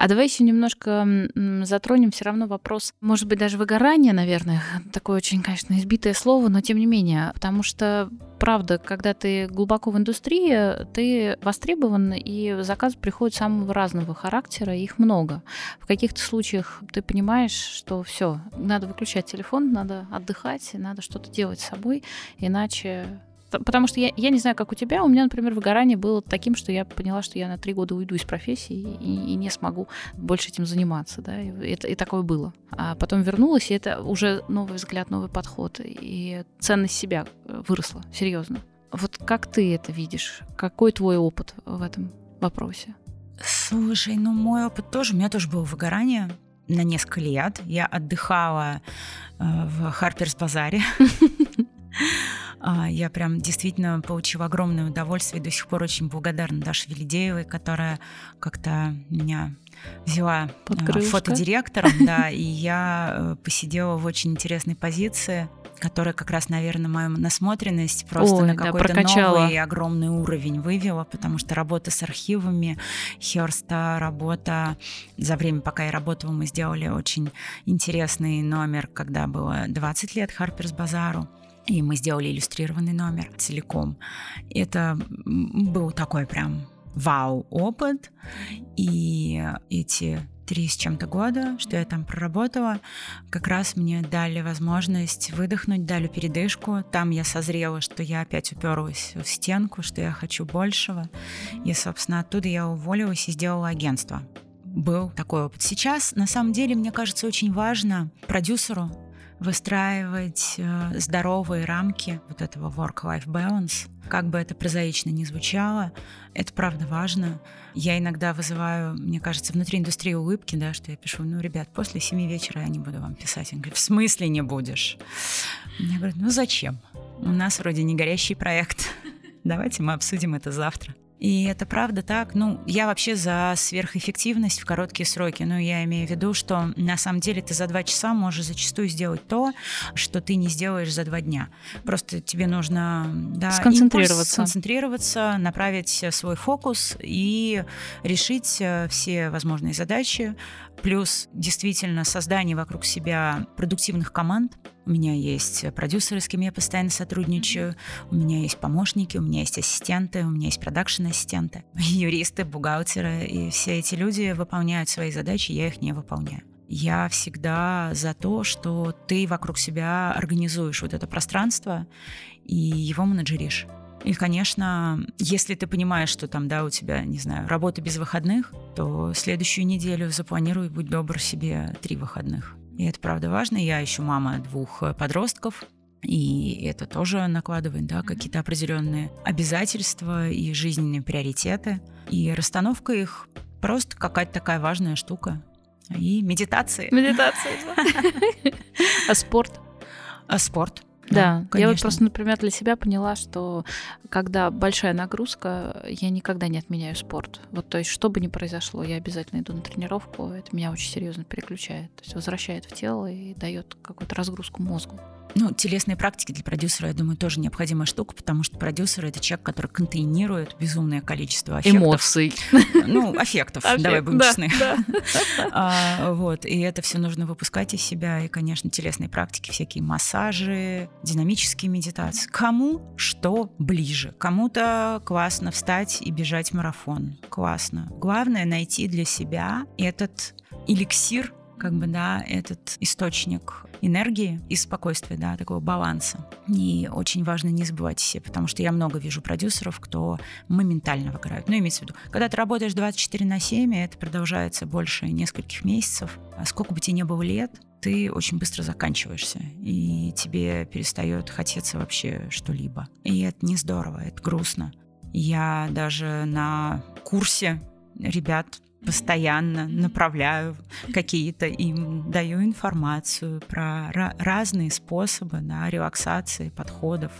А давай еще немножко затронем все равно вопрос, может быть, даже выгорания, наверное. *laughs* Такое очень, конечно, избитое слово, но тем не менее, потому что правда, когда ты глубоко в индустрии, ты востребован, и заказы приходят самого разного характера, их много. В каких-то случаях ты понимаешь, что все, надо выключать телефон, надо отдыхать, надо что-то делать с собой, иначе Потому что я, я не знаю, как у тебя, у меня, например, выгорание было таким, что я поняла, что я на три года уйду из профессии и, и не смогу больше этим заниматься, да, и, это, и такое было. А потом вернулась, и это уже новый взгляд, новый подход, и ценность себя э, выросла, серьезно. Вот как ты это видишь? Какой твой опыт в этом вопросе? Слушай, ну мой опыт тоже, у меня тоже было выгорание на несколько лет. Я отдыхала э, в Харперс Базаре. *laughs* *laughs* А, я прям действительно получила огромное удовольствие. До сих пор очень благодарна Даше Велидеевой, которая как-то меня взяла э, крылышко. фотодиректором, *laughs* да, и я э, посидела в очень интересной позиции, которая как раз, наверное, мою насмотренность просто Ой, на да, какой-то прокачала. новый огромный уровень вывела, потому что работа с архивами Херста, работа за время, пока я работала, мы сделали очень интересный номер, когда было 20 лет Харперс Базару. И мы сделали иллюстрированный номер целиком. Это был такой прям вау-опыт. И эти три с чем-то года, что я там проработала, как раз мне дали возможность выдохнуть, дали передышку. Там я созрела, что я опять уперлась в стенку, что я хочу большего. И, собственно, оттуда я уволилась и сделала агентство. Был такой опыт. Сейчас, на самом деле, мне кажется, очень важно продюсеру выстраивать э, здоровые рамки вот этого work-life balance. Как бы это прозаично не звучало, это правда важно. Я иногда вызываю, мне кажется, внутри индустрии улыбки, да, что я пишу, ну, ребят, после семи вечера я не буду вам писать. Он говорит, в смысле не будешь? Я говорю, ну зачем? У нас вроде не горящий проект. *laughs* Давайте мы обсудим это завтра. И это правда так. Ну, я вообще за сверхэффективность в короткие сроки. Ну, я имею в виду, что на самом деле ты за два часа можешь зачастую сделать то, что ты не сделаешь за два дня. Просто тебе нужно да, Сконцентрироваться. импульс, сконцентрироваться, направить свой фокус и решить э, все возможные задачи. Плюс действительно создание вокруг себя продуктивных команд. У меня есть продюсеры, с кем я постоянно сотрудничаю, у меня есть помощники, у меня есть ассистенты, у меня есть продакшн-ассистенты, *laughs* юристы, бухгалтеры, и все эти люди выполняют свои задачи, я их не выполняю. Я всегда за то, что ты вокруг себя организуешь вот это пространство и его менеджеришь. И, конечно, если ты понимаешь, что там, да, у тебя, не знаю, работа без выходных, то следующую неделю запланируй, будь добр, себе три выходных. И это правда важно. Я еще мама двух э, подростков, и это тоже накладывает да, какие-то определенные обязательства и жизненные приоритеты. И расстановка их просто какая-то такая важная штука. И медитации. Медитация. да. *laughs* А спорт? А спорт. Да, я вот просто, например, для себя поняла, что когда большая нагрузка, я никогда не отменяю спорт. Вот, то есть, что бы ни произошло, я обязательно иду на тренировку, это меня очень серьезно переключает, то есть возвращает в тело и дает какую-то разгрузку мозгу. Ну, телесные практики для продюсера, я думаю, тоже необходимая штука, потому что продюсер — это человек, который контейнирует безумное количество аффектов. Эмоций. Ну, аффектов, давай будем Да, честны. да. *laughs* А, вот, и это все нужно выпускать из себя. И, конечно, телесные практики, всякие массажи, динамические медитации. Кому что ближе. Кому-то классно встать и бежать марафон. Классно. Главное найти для себя этот эликсир, как бы, да, этот источник энергии и спокойствия, да, такого баланса. И очень важно не забывать себе, потому что я много вижу продюсеров, кто моментально выгорают. Ну, имеется в виду, когда ты работаешь 24 на 7, и это продолжается больше нескольких месяцев, а сколько бы тебе не было лет, ты очень быстро заканчиваешься, и тебе перестает хотеться вообще что-либо. И это не здорово, это грустно. Я даже на курсе ребят постоянно направляю какие-то им, даю информацию про разные способы да, релаксации, подходов.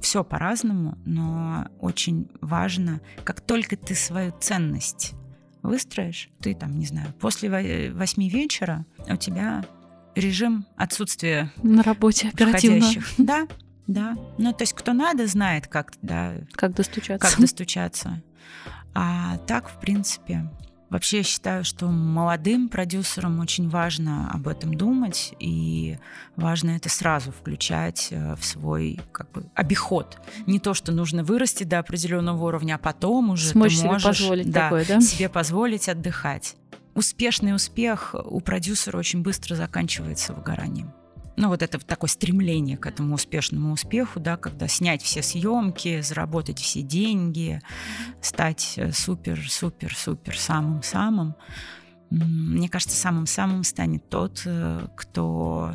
Все по-разному, но очень важно, как только ты свою ценность выстроишь, ты там, не знаю, после во- восьми вечера у тебя режим отсутствия На работе оперативно. входящих. Да, да. Ну, то есть кто надо, знает, как, да, Как достучаться. как достучаться. А так, в принципе, вообще я считаю, что молодым продюсерам очень важно об этом думать, и важно это сразу включать э, в свой как бы, обиход. Не то, что нужно вырасти до определенного уровня, а потом уже Смочь ты себе можешь позволить да, такое, да? себе позволить отдыхать. Успешный успех у продюсера очень быстро заканчивается выгоранием. Ну, вот это такое стремление к этому успешному успеху, да, когда снять все съемки, заработать все деньги, стать э, супер, супер, супер самым-самым. Мне кажется, самым-самым станет тот, э, кто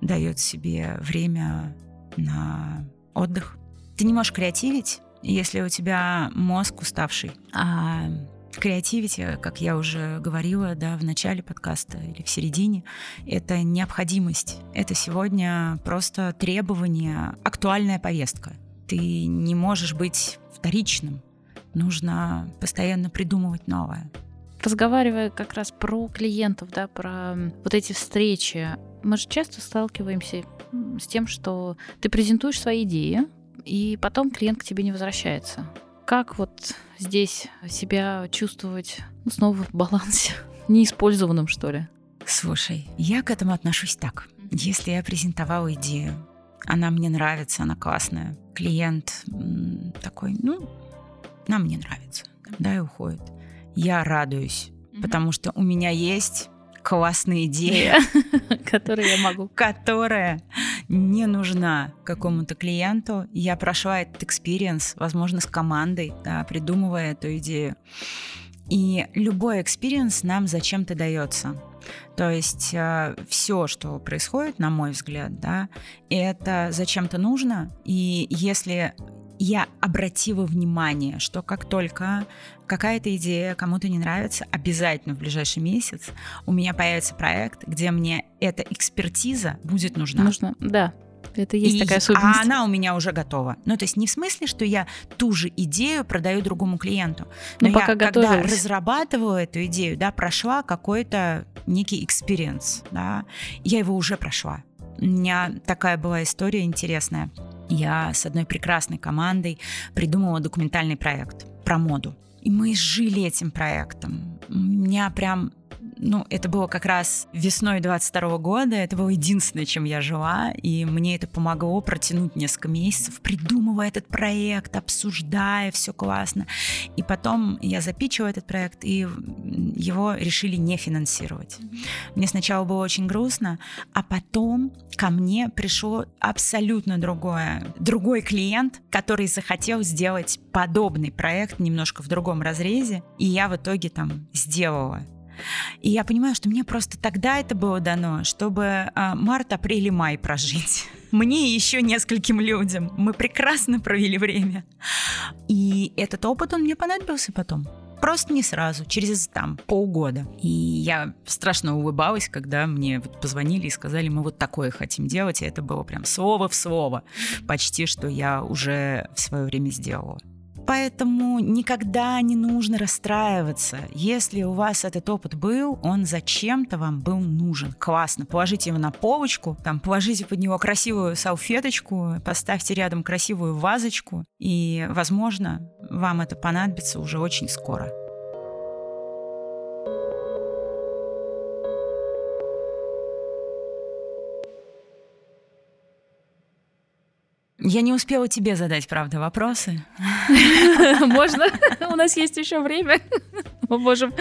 дает себе время на отдых. Ты не можешь креативить, если у тебя мозг уставший. А Креативити, как я уже говорила, да, в начале подкаста или в середине, это необходимость. Это сегодня просто требование, актуальная повестка. Ты не можешь быть вторичным. Нужно постоянно придумывать новое. Разговаривая как раз про клиентов, да, про вот эти встречи, мы же часто сталкиваемся с тем, что ты презентуешь свои идеи, и потом клиент к тебе не возвращается. Как вот здесь себя чувствовать ну, снова в балансе, *laughs* неиспользованным, что ли? Слушай, я к этому отношусь так. Если я презентовала идею, она мне нравится, она классная, клиент такой, ну, нам не нравится, да, и уходит. Я радуюсь, потому что у меня есть классная идея, *laughs* которую я могу, которая не нужна какому-то клиенту. Я прошла этот experience, возможно, с командой, да, придумывая эту идею. И любой experience нам зачем-то дается. То есть э, все, что происходит, на мой взгляд, да, это зачем-то нужно. И если я обратила внимание, что как только какая-то идея кому-то не нравится, обязательно в ближайший месяц у меня появится проект, где мне эта экспертиза будет нужна. Нужно, да. Это есть и, такая особенность. А она у меня уже готова. Ну, то есть не в смысле, что я ту же идею продаю другому клиенту. Но ну, пока я, когда разрабатывала эту идею, да, прошла какой-то некий experience, да, я его уже прошла. У меня такая была история интересная. Я с одной прекрасной командой придумала документальный проект про моду. И мы жили этим проектом. Меня прям ну, это было как раз весной 22 года, это было единственное, чем я жила, и мне это помогло протянуть несколько месяцев, придумывая этот проект, обсуждая, все классно. И потом я запичила этот проект, и его решили не финансировать. Мне сначала было очень грустно, а потом ко мне пришел абсолютно другое, другой клиент, который захотел сделать подобный проект немножко в другом разрезе, и я в итоге там сделала и я понимаю, что мне просто тогда это было дано, чтобы а, март, апрель и май прожить. *laughs* Мне и еще нескольким людям. Мы прекрасно провели время. И этот опыт, он мне понадобился потом. Просто не сразу, через там полгода. И я страшно улыбалась, когда мне вот позвонили и сказали, мы вот такое хотим делать. И это было прям слово в слово. Почти, что я уже в свое время сделала. Поэтому никогда не нужно расстраиваться. Если у вас этот опыт был, он зачем-то вам был нужен. Классно. Положите его на полочку, там, положите под него красивую салфеточку, поставьте рядом красивую вазочку, и, возможно, вам это понадобится уже очень скоро. Я не успела тебе задать, правда, вопросы. *laughs* Можно? У нас есть еще время. Мы можем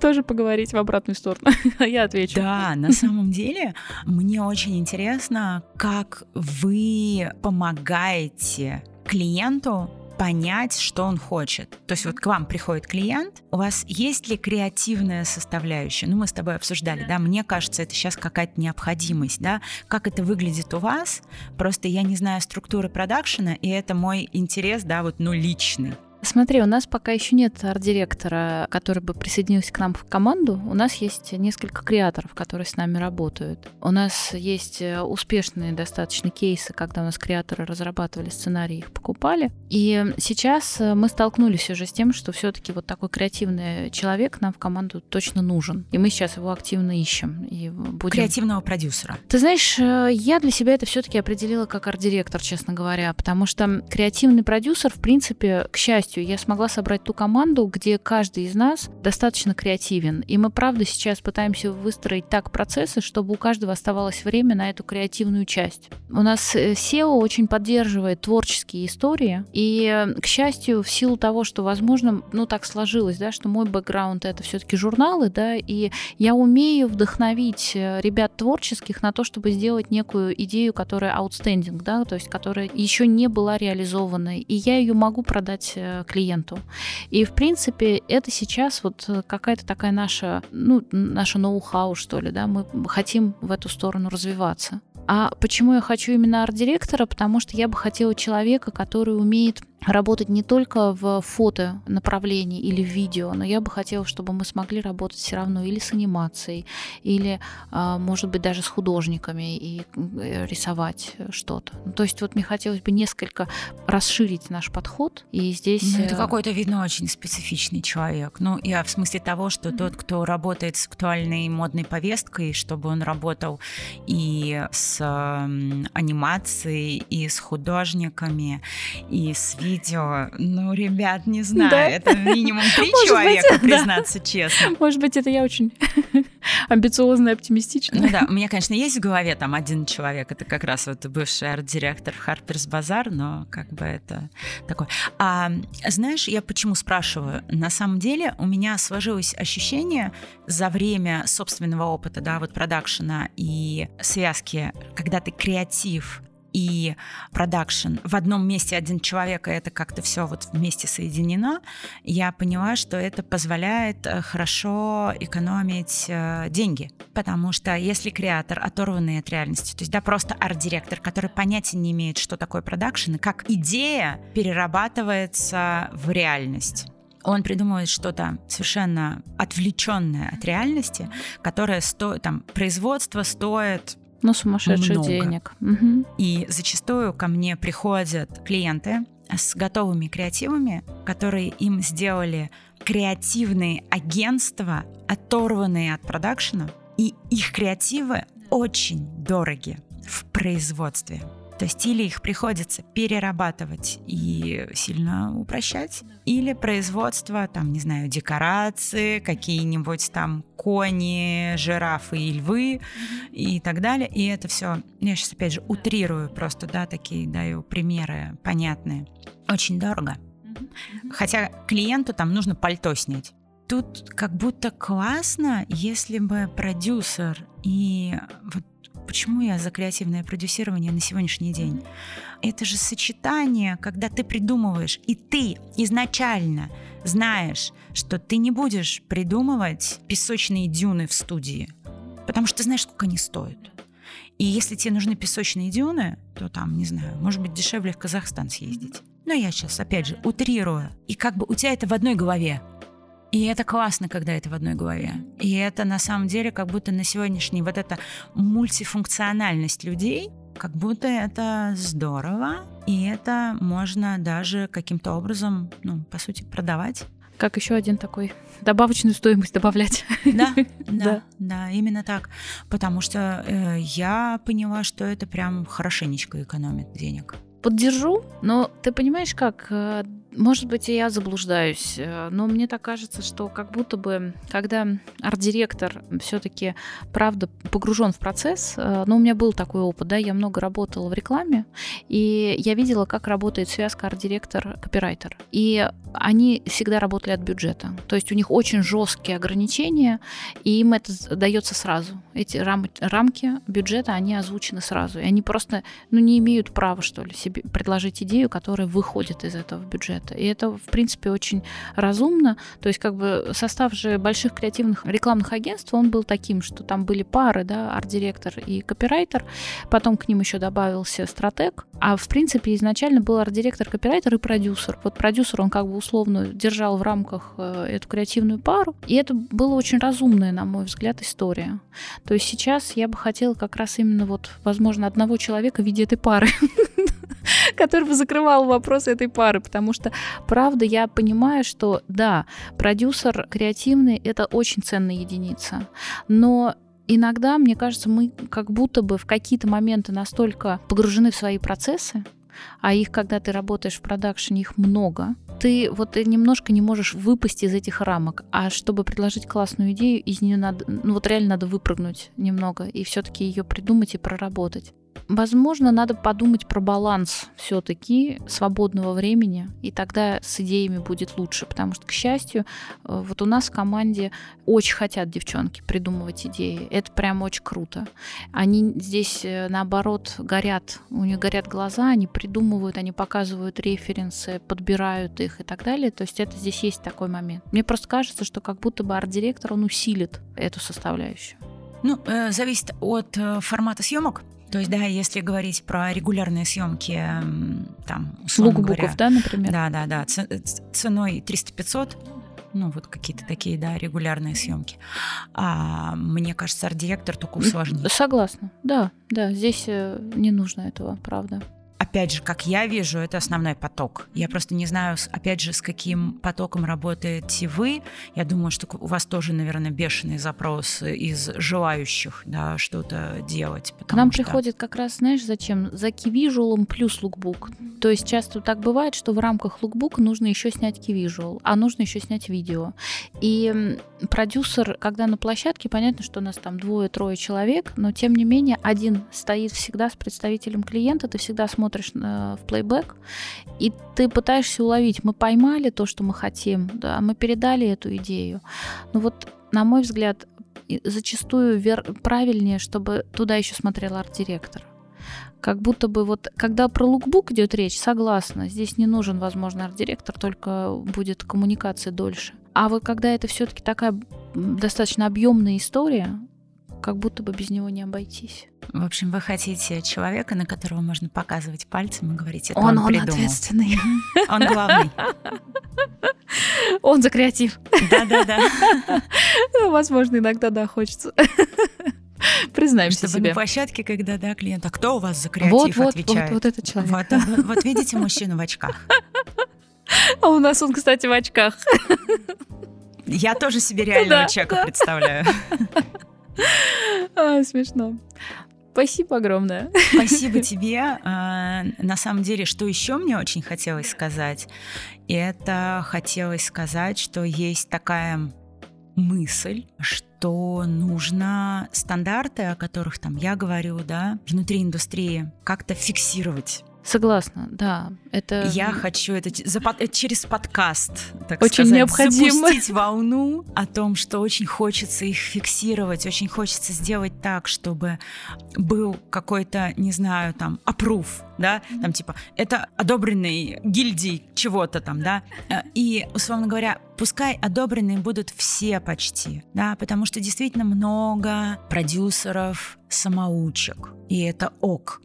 тоже поговорить в обратную сторону. *laughs* Я отвечу. Да, на самом деле мне очень интересно, как вы помогаете клиенту понять, что он хочет. То есть вот к вам приходит клиент, у вас есть ли креативная составляющая? Ну, мы с тобой обсуждали, да, мне кажется, это сейчас какая-то необходимость, да, как это выглядит у вас, просто я не знаю структуры продакшена, и это мой интерес, да, вот, ну, личный. Смотри, у нас пока еще нет арт-директора, который бы присоединился к нам в команду. У нас есть несколько креаторов, которые с нами работают. У нас есть э, успешные достаточно кейсы, когда у нас креаторы разрабатывали сценарии, их покупали. И сейчас э, мы столкнулись уже с тем, что все-таки вот такой креативный человек нам в команду точно нужен. И мы сейчас его активно ищем. И будем... Креативного продюсера. Ты знаешь, э, я для себя это все-таки определила как арт-директор, честно говоря, потому что креативный продюсер, в принципе, к счастью, полностью я смогла собрать ту команду, где каждый из нас достаточно креативен. И мы, правда, сейчас пытаемся выстроить так процессы, чтобы у каждого оставалось время на эту креативную часть. У нас э, SEO очень поддерживает творческие истории. И, э, к счастью, в силу того, что, возможно, ну так сложилось, да, что мой бэкграунд это все-таки журналы, да, и я умею вдохновить э, ребят творческих на то, чтобы сделать некую идею, которая outstanding, да, то есть которая еще не была реализована. И я ее могу продать клиенту. И, в принципе, это сейчас вот какая-то такая наша, ну, наша ноу-хау, что ли, да, мы хотим в эту сторону развиваться. А почему я хочу именно арт-директора? Потому что я бы хотела человека, который умеет работать не только в фото направлении или в видео, но я бы хотела, чтобы мы смогли работать все равно или с анимацией, или, а, может быть, даже с художниками и э, рисовать что-то. Ну, то есть вот мне хотелось бы несколько расширить наш подход, и здесь... Ну, это э, какой-то, видно, очень специфичный человек. Ну, я в смысле того, что mm-hmm. тот, кто работает с актуальной модной повесткой, чтобы он работал и с э, анимацией, и с художниками, и с видео, видео. Ну, ребят, не знаю, да. это минимум три человека, быть, признаться да. честно. Может быть, это я очень *laughs* амбициозная, оптимистичная. Ну да, у меня, конечно, есть в голове там один человек, это как раз вот бывший арт-директор Harper's Bazaar, но как бы это такое. А знаешь, я почему спрашиваю? На самом деле у меня сложилось ощущение за время собственного опыта, да, вот продакшена и связки, когда ты креатив и продакшн. В одном месте один человек, и это как-то все вот вместе соединено, я поняла, что это позволяет э, хорошо экономить э, деньги. Потому что если креатор оторванный от реальности, то есть да, просто арт-директор, который понятия не имеет, что такое продакшн, и как идея перерабатывается в реальность. Он придумывает что-то совершенно отвлеченное от реальности, которое стоит, там, производство стоит ну, сумасшедших много. денег. Угу. И зачастую ко мне приходят клиенты с готовыми креативами, которые им сделали креативные агентства, оторванные от продакшена, и их креативы очень дороги в производстве. То есть или их приходится перерабатывать и сильно упрощать, или производство, там, не знаю, декорации, какие-нибудь там кони, жирафы и львы и так далее. И это все, я сейчас опять же утрирую просто, да, такие даю примеры понятные. Очень дорого. Хотя клиенту там нужно пальто снять. Тут как будто классно, если бы продюсер и вот Почему я за креативное продюсирование на сегодняшний день? Это же сочетание, когда ты придумываешь, и ты изначально знаешь, что ты не будешь придумывать песочные дюны в студии, потому что ты знаешь, сколько они стоят. И если тебе нужны песочные дюны, то там, не знаю, может быть, дешевле в Казахстан съездить. Но я сейчас, опять же, утрирую. И как бы у тебя это в одной голове. И это классно, когда это в одной голове. И это на самом деле как будто на сегодняшний вот эта мультифункциональность людей, как будто это здорово, и это можно даже каким-то образом, ну, по сути, продавать. Как еще один такой добавочную стоимость добавлять. Да, *laughs* да, да, именно так. Потому что э, я поняла, что это прям хорошенечко экономит денег. Поддержу, но ты понимаешь, как э, может быть, и я заблуждаюсь, э, но мне так кажется, что как будто бы, когда арт-директор все-таки, правда, погружен в процесс, э, ну, у меня был такой опыт, да, я много работала в рекламе, и я видела, как работает связка арт-директор-копирайтер. И они всегда работали от бюджета. То есть у них очень жесткие ограничения, и им это дается сразу. Эти рам- рамки бюджета, они озвучены сразу. И они просто ну, не имеют права, что ли, себе предложить идею, которая выходит из этого бюджета это. И это, в принципе, очень разумно. То есть, как бы состав же больших креативных рекламных агентств, он был таким, что там были пары, да, арт-директор и копирайтер, потом к ним еще добавился стратег, а в принципе изначально был арт-директор, копирайтер и продюсер. Вот продюсер, он как бы условно держал в рамках э, эту креативную пару, и это было очень разумная, на мой взгляд, история. То есть сейчас я бы хотела как раз именно вот, возможно, одного человека в виде этой пары *laughs* *laughs* который бы закрывал вопрос этой пары, потому что, правда, я понимаю, что, да, продюсер креативный — это очень ценная единица, но иногда, мне кажется, мы как будто бы в какие-то моменты настолько погружены в свои процессы, а их, когда ты работаешь в продакшене, их много, ты вот немножко не можешь выпасть из этих рамок. А чтобы предложить классную идею, из нее надо, ну вот реально надо выпрыгнуть немного и все-таки ее придумать и проработать. Возможно, надо подумать про баланс все-таки свободного времени, и тогда с идеями будет лучше, потому что, к счастью, э, вот у нас в команде очень хотят девчонки придумывать идеи. Это прям очень круто. Они здесь, э, наоборот, горят, у них горят глаза, они придумывают, они показывают референсы, подбирают их и так далее. То есть это здесь есть такой момент. Мне просто кажется, что как будто бы арт-директор, он усилит эту составляющую. Ну, э, зависит от э, формата съемок. То есть, да, если говорить про регулярные съемки, там, лукбуков, говоря, да, например? Да, да, да, ценой 300-500, ну, вот какие-то такие, да, регулярные съемки. А мне кажется, арт-директор только усложнит. Согласна, да, да, здесь э, не нужно этого, правда опять же, как я вижу, это основной поток. Я просто не знаю, опять же, с каким потоком работаете вы. Я думаю, что у вас тоже, наверное, бешеный запрос из желающих да, что-то делать. К нам что... приходит как раз, знаешь, зачем? За кивижуалом плюс лукбук. То есть часто так бывает, что в рамках лукбука нужно еще снять кивижуал, а нужно еще снять видео. И продюсер, когда на площадке, понятно, что у нас там двое-трое человек, но тем не менее один стоит всегда с представителем клиента, ты всегда смотришь смотришь в плейбэк, и ты пытаешься уловить, мы поймали то, что мы хотим, да, мы передали эту идею. Но вот, на мой взгляд, зачастую вер... правильнее, чтобы туда еще смотрел арт-директор. Как будто бы вот, когда про лукбук идет речь, согласна, здесь не нужен, возможно, арт-директор, только будет коммуникация дольше. А вот когда это все-таки такая достаточно объемная история, как будто бы без него не обойтись. В общем, вы хотите человека, на которого можно показывать пальцем и говорить, это он, он, он придумал. ответственный. *laughs* Он главный. Он за креатив. Да-да-да. *laughs* Возможно, иногда, да, хочется. *laughs* Признаемся Чтобы себе. на площадке, когда, да, клиент, а кто у вас за креатив вот, вот, отвечает? Вот, вот этот человек. Вот, вот, вот видите мужчину в очках? А у нас он, кстати, в очках. Я тоже себе реального да, человека представляю. *laughs* А, смешно. Спасибо огромное. Спасибо *laughs* тебе. А, на самом деле, что еще мне очень хотелось сказать, это хотелось сказать, что есть такая мысль, что нужно стандарты, о которых там я говорю, да, внутри индустрии как-то фиксировать Согласна, да. Это... Я хочу это через подкаст, так очень сказать, необходимо. запустить волну о том, что очень хочется их фиксировать, очень хочется сделать так, чтобы был какой-то, не знаю, там, опруф, да, там типа, это одобренный гильдий чего-то там, да, э, и, условно говоря, пускай одобренные будут все почти, да, потому что действительно много продюсеров, самоучек, и это ок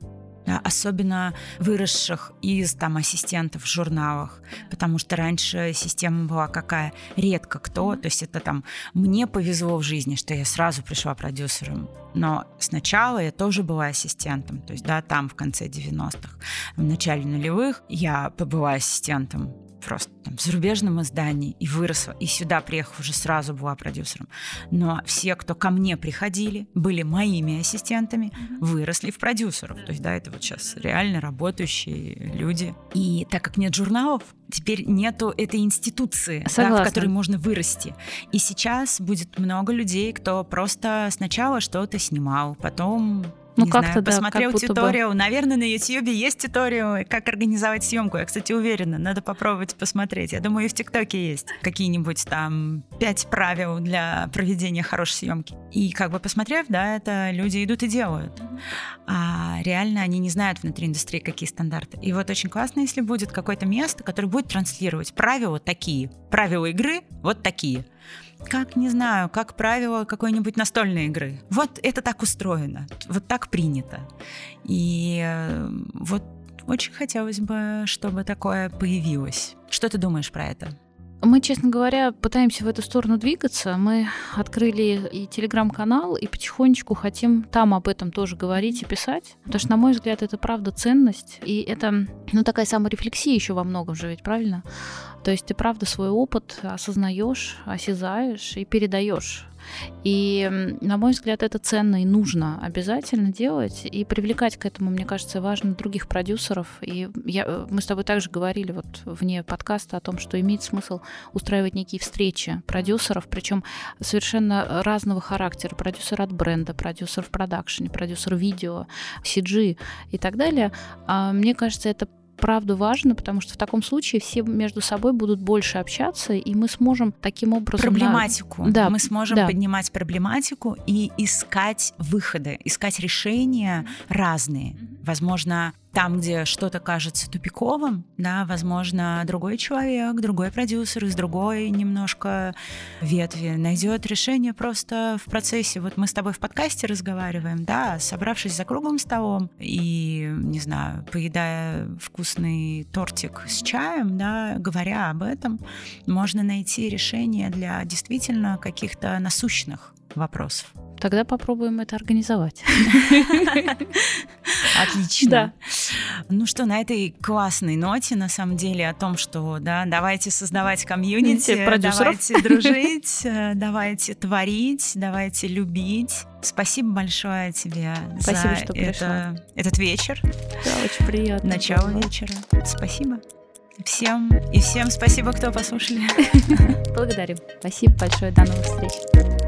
да, особенно выросших из там ассистентов в журналах, потому что раньше система была какая? Редко кто, то есть это там мне повезло в жизни, что я сразу пришла продюсером, но сначала я тоже была ассистентом, то есть да, там в конце 90-х, в начале нулевых я побыла ассистентом просто там, в зарубежном издании и выросла, и сюда приехав уже сразу была продюсером. Но все, кто ко мне приходили, были моими ассистентами, mm-hmm. выросли в продюсеров. То есть, да, это вот сейчас реально работающие люди. И так как нет журналов, теперь нету этой институции, да, в которой можно вырасти. И сейчас будет много людей, кто просто сначала что-то снимал, потом ну, как-то, да, посмотрел как туториал. Бы... Наверное, на YouTube есть туториал, как организовать съемку. Я, кстати, уверена, надо попробовать посмотреть. Я думаю, и в ТикТоке есть какие-нибудь там пять правил для проведения хорошей съемки. И как бы посмотрев, да, это люди идут и делают. А реально они не знают внутри индустрии, какие стандарты. И вот очень классно, если будет какое-то место, которое будет транслировать правила такие, правила игры вот такие как, не знаю, как правило какой-нибудь настольной игры. Вот это так устроено, вот так принято. И э, вот очень хотелось бы, чтобы такое появилось. Что ты думаешь про это? Мы, честно говоря, пытаемся в эту сторону двигаться. Мы открыли и телеграм-канал, и потихонечку хотим там об этом тоже говорить и писать. Потому что, на мой взгляд, это правда ценность. И это, ну, такая саморефлексия еще во многом же, ведь правильно? То есть ты правда свой опыт осознаешь, осязаешь и передаешь. И, на мой взгляд, это ценно и нужно обязательно делать. И привлекать к этому, мне кажется, важно других продюсеров. И я, э, мы с тобой также говорили вот вне подкаста о том, что имеет смысл устраивать некие встречи продюсеров, причем совершенно разного характера. Продюсер от бренда, продюсер в продакшене, продюсер видео, CG и так далее. А мне кажется, это правда важно, потому что в таком случае все между собой будут больше общаться, и мы сможем таким образом... Проблематику. Да, мы сможем да. поднимать проблематику и искать выходы, искать решения разные. Возможно, там, где что-то кажется тупиковым, да, возможно, другой человек, другой продюсер из другой немножко ветви найдет решение просто в процессе. Вот мы с тобой в подкасте разговариваем, да, собравшись за круглым столом и, не знаю, поедая вкусный тортик с чаем, да, говоря об этом, можно найти решение для действительно каких-то насущных вопросов. Тогда попробуем это организовать. *laughs* Отлично. Да. Ну что, на этой классной ноте, на самом деле, о том, что да, давайте создавать комьюнити, давайте дружить, э, давайте творить, давайте любить. Спасибо большое тебе Спасибо, за что это, этот вечер. Да, очень приятно. Начало было. вечера. Спасибо. Всем и всем спасибо, кто послушали. *laughs* Благодарю. Спасибо большое. До новых встреч.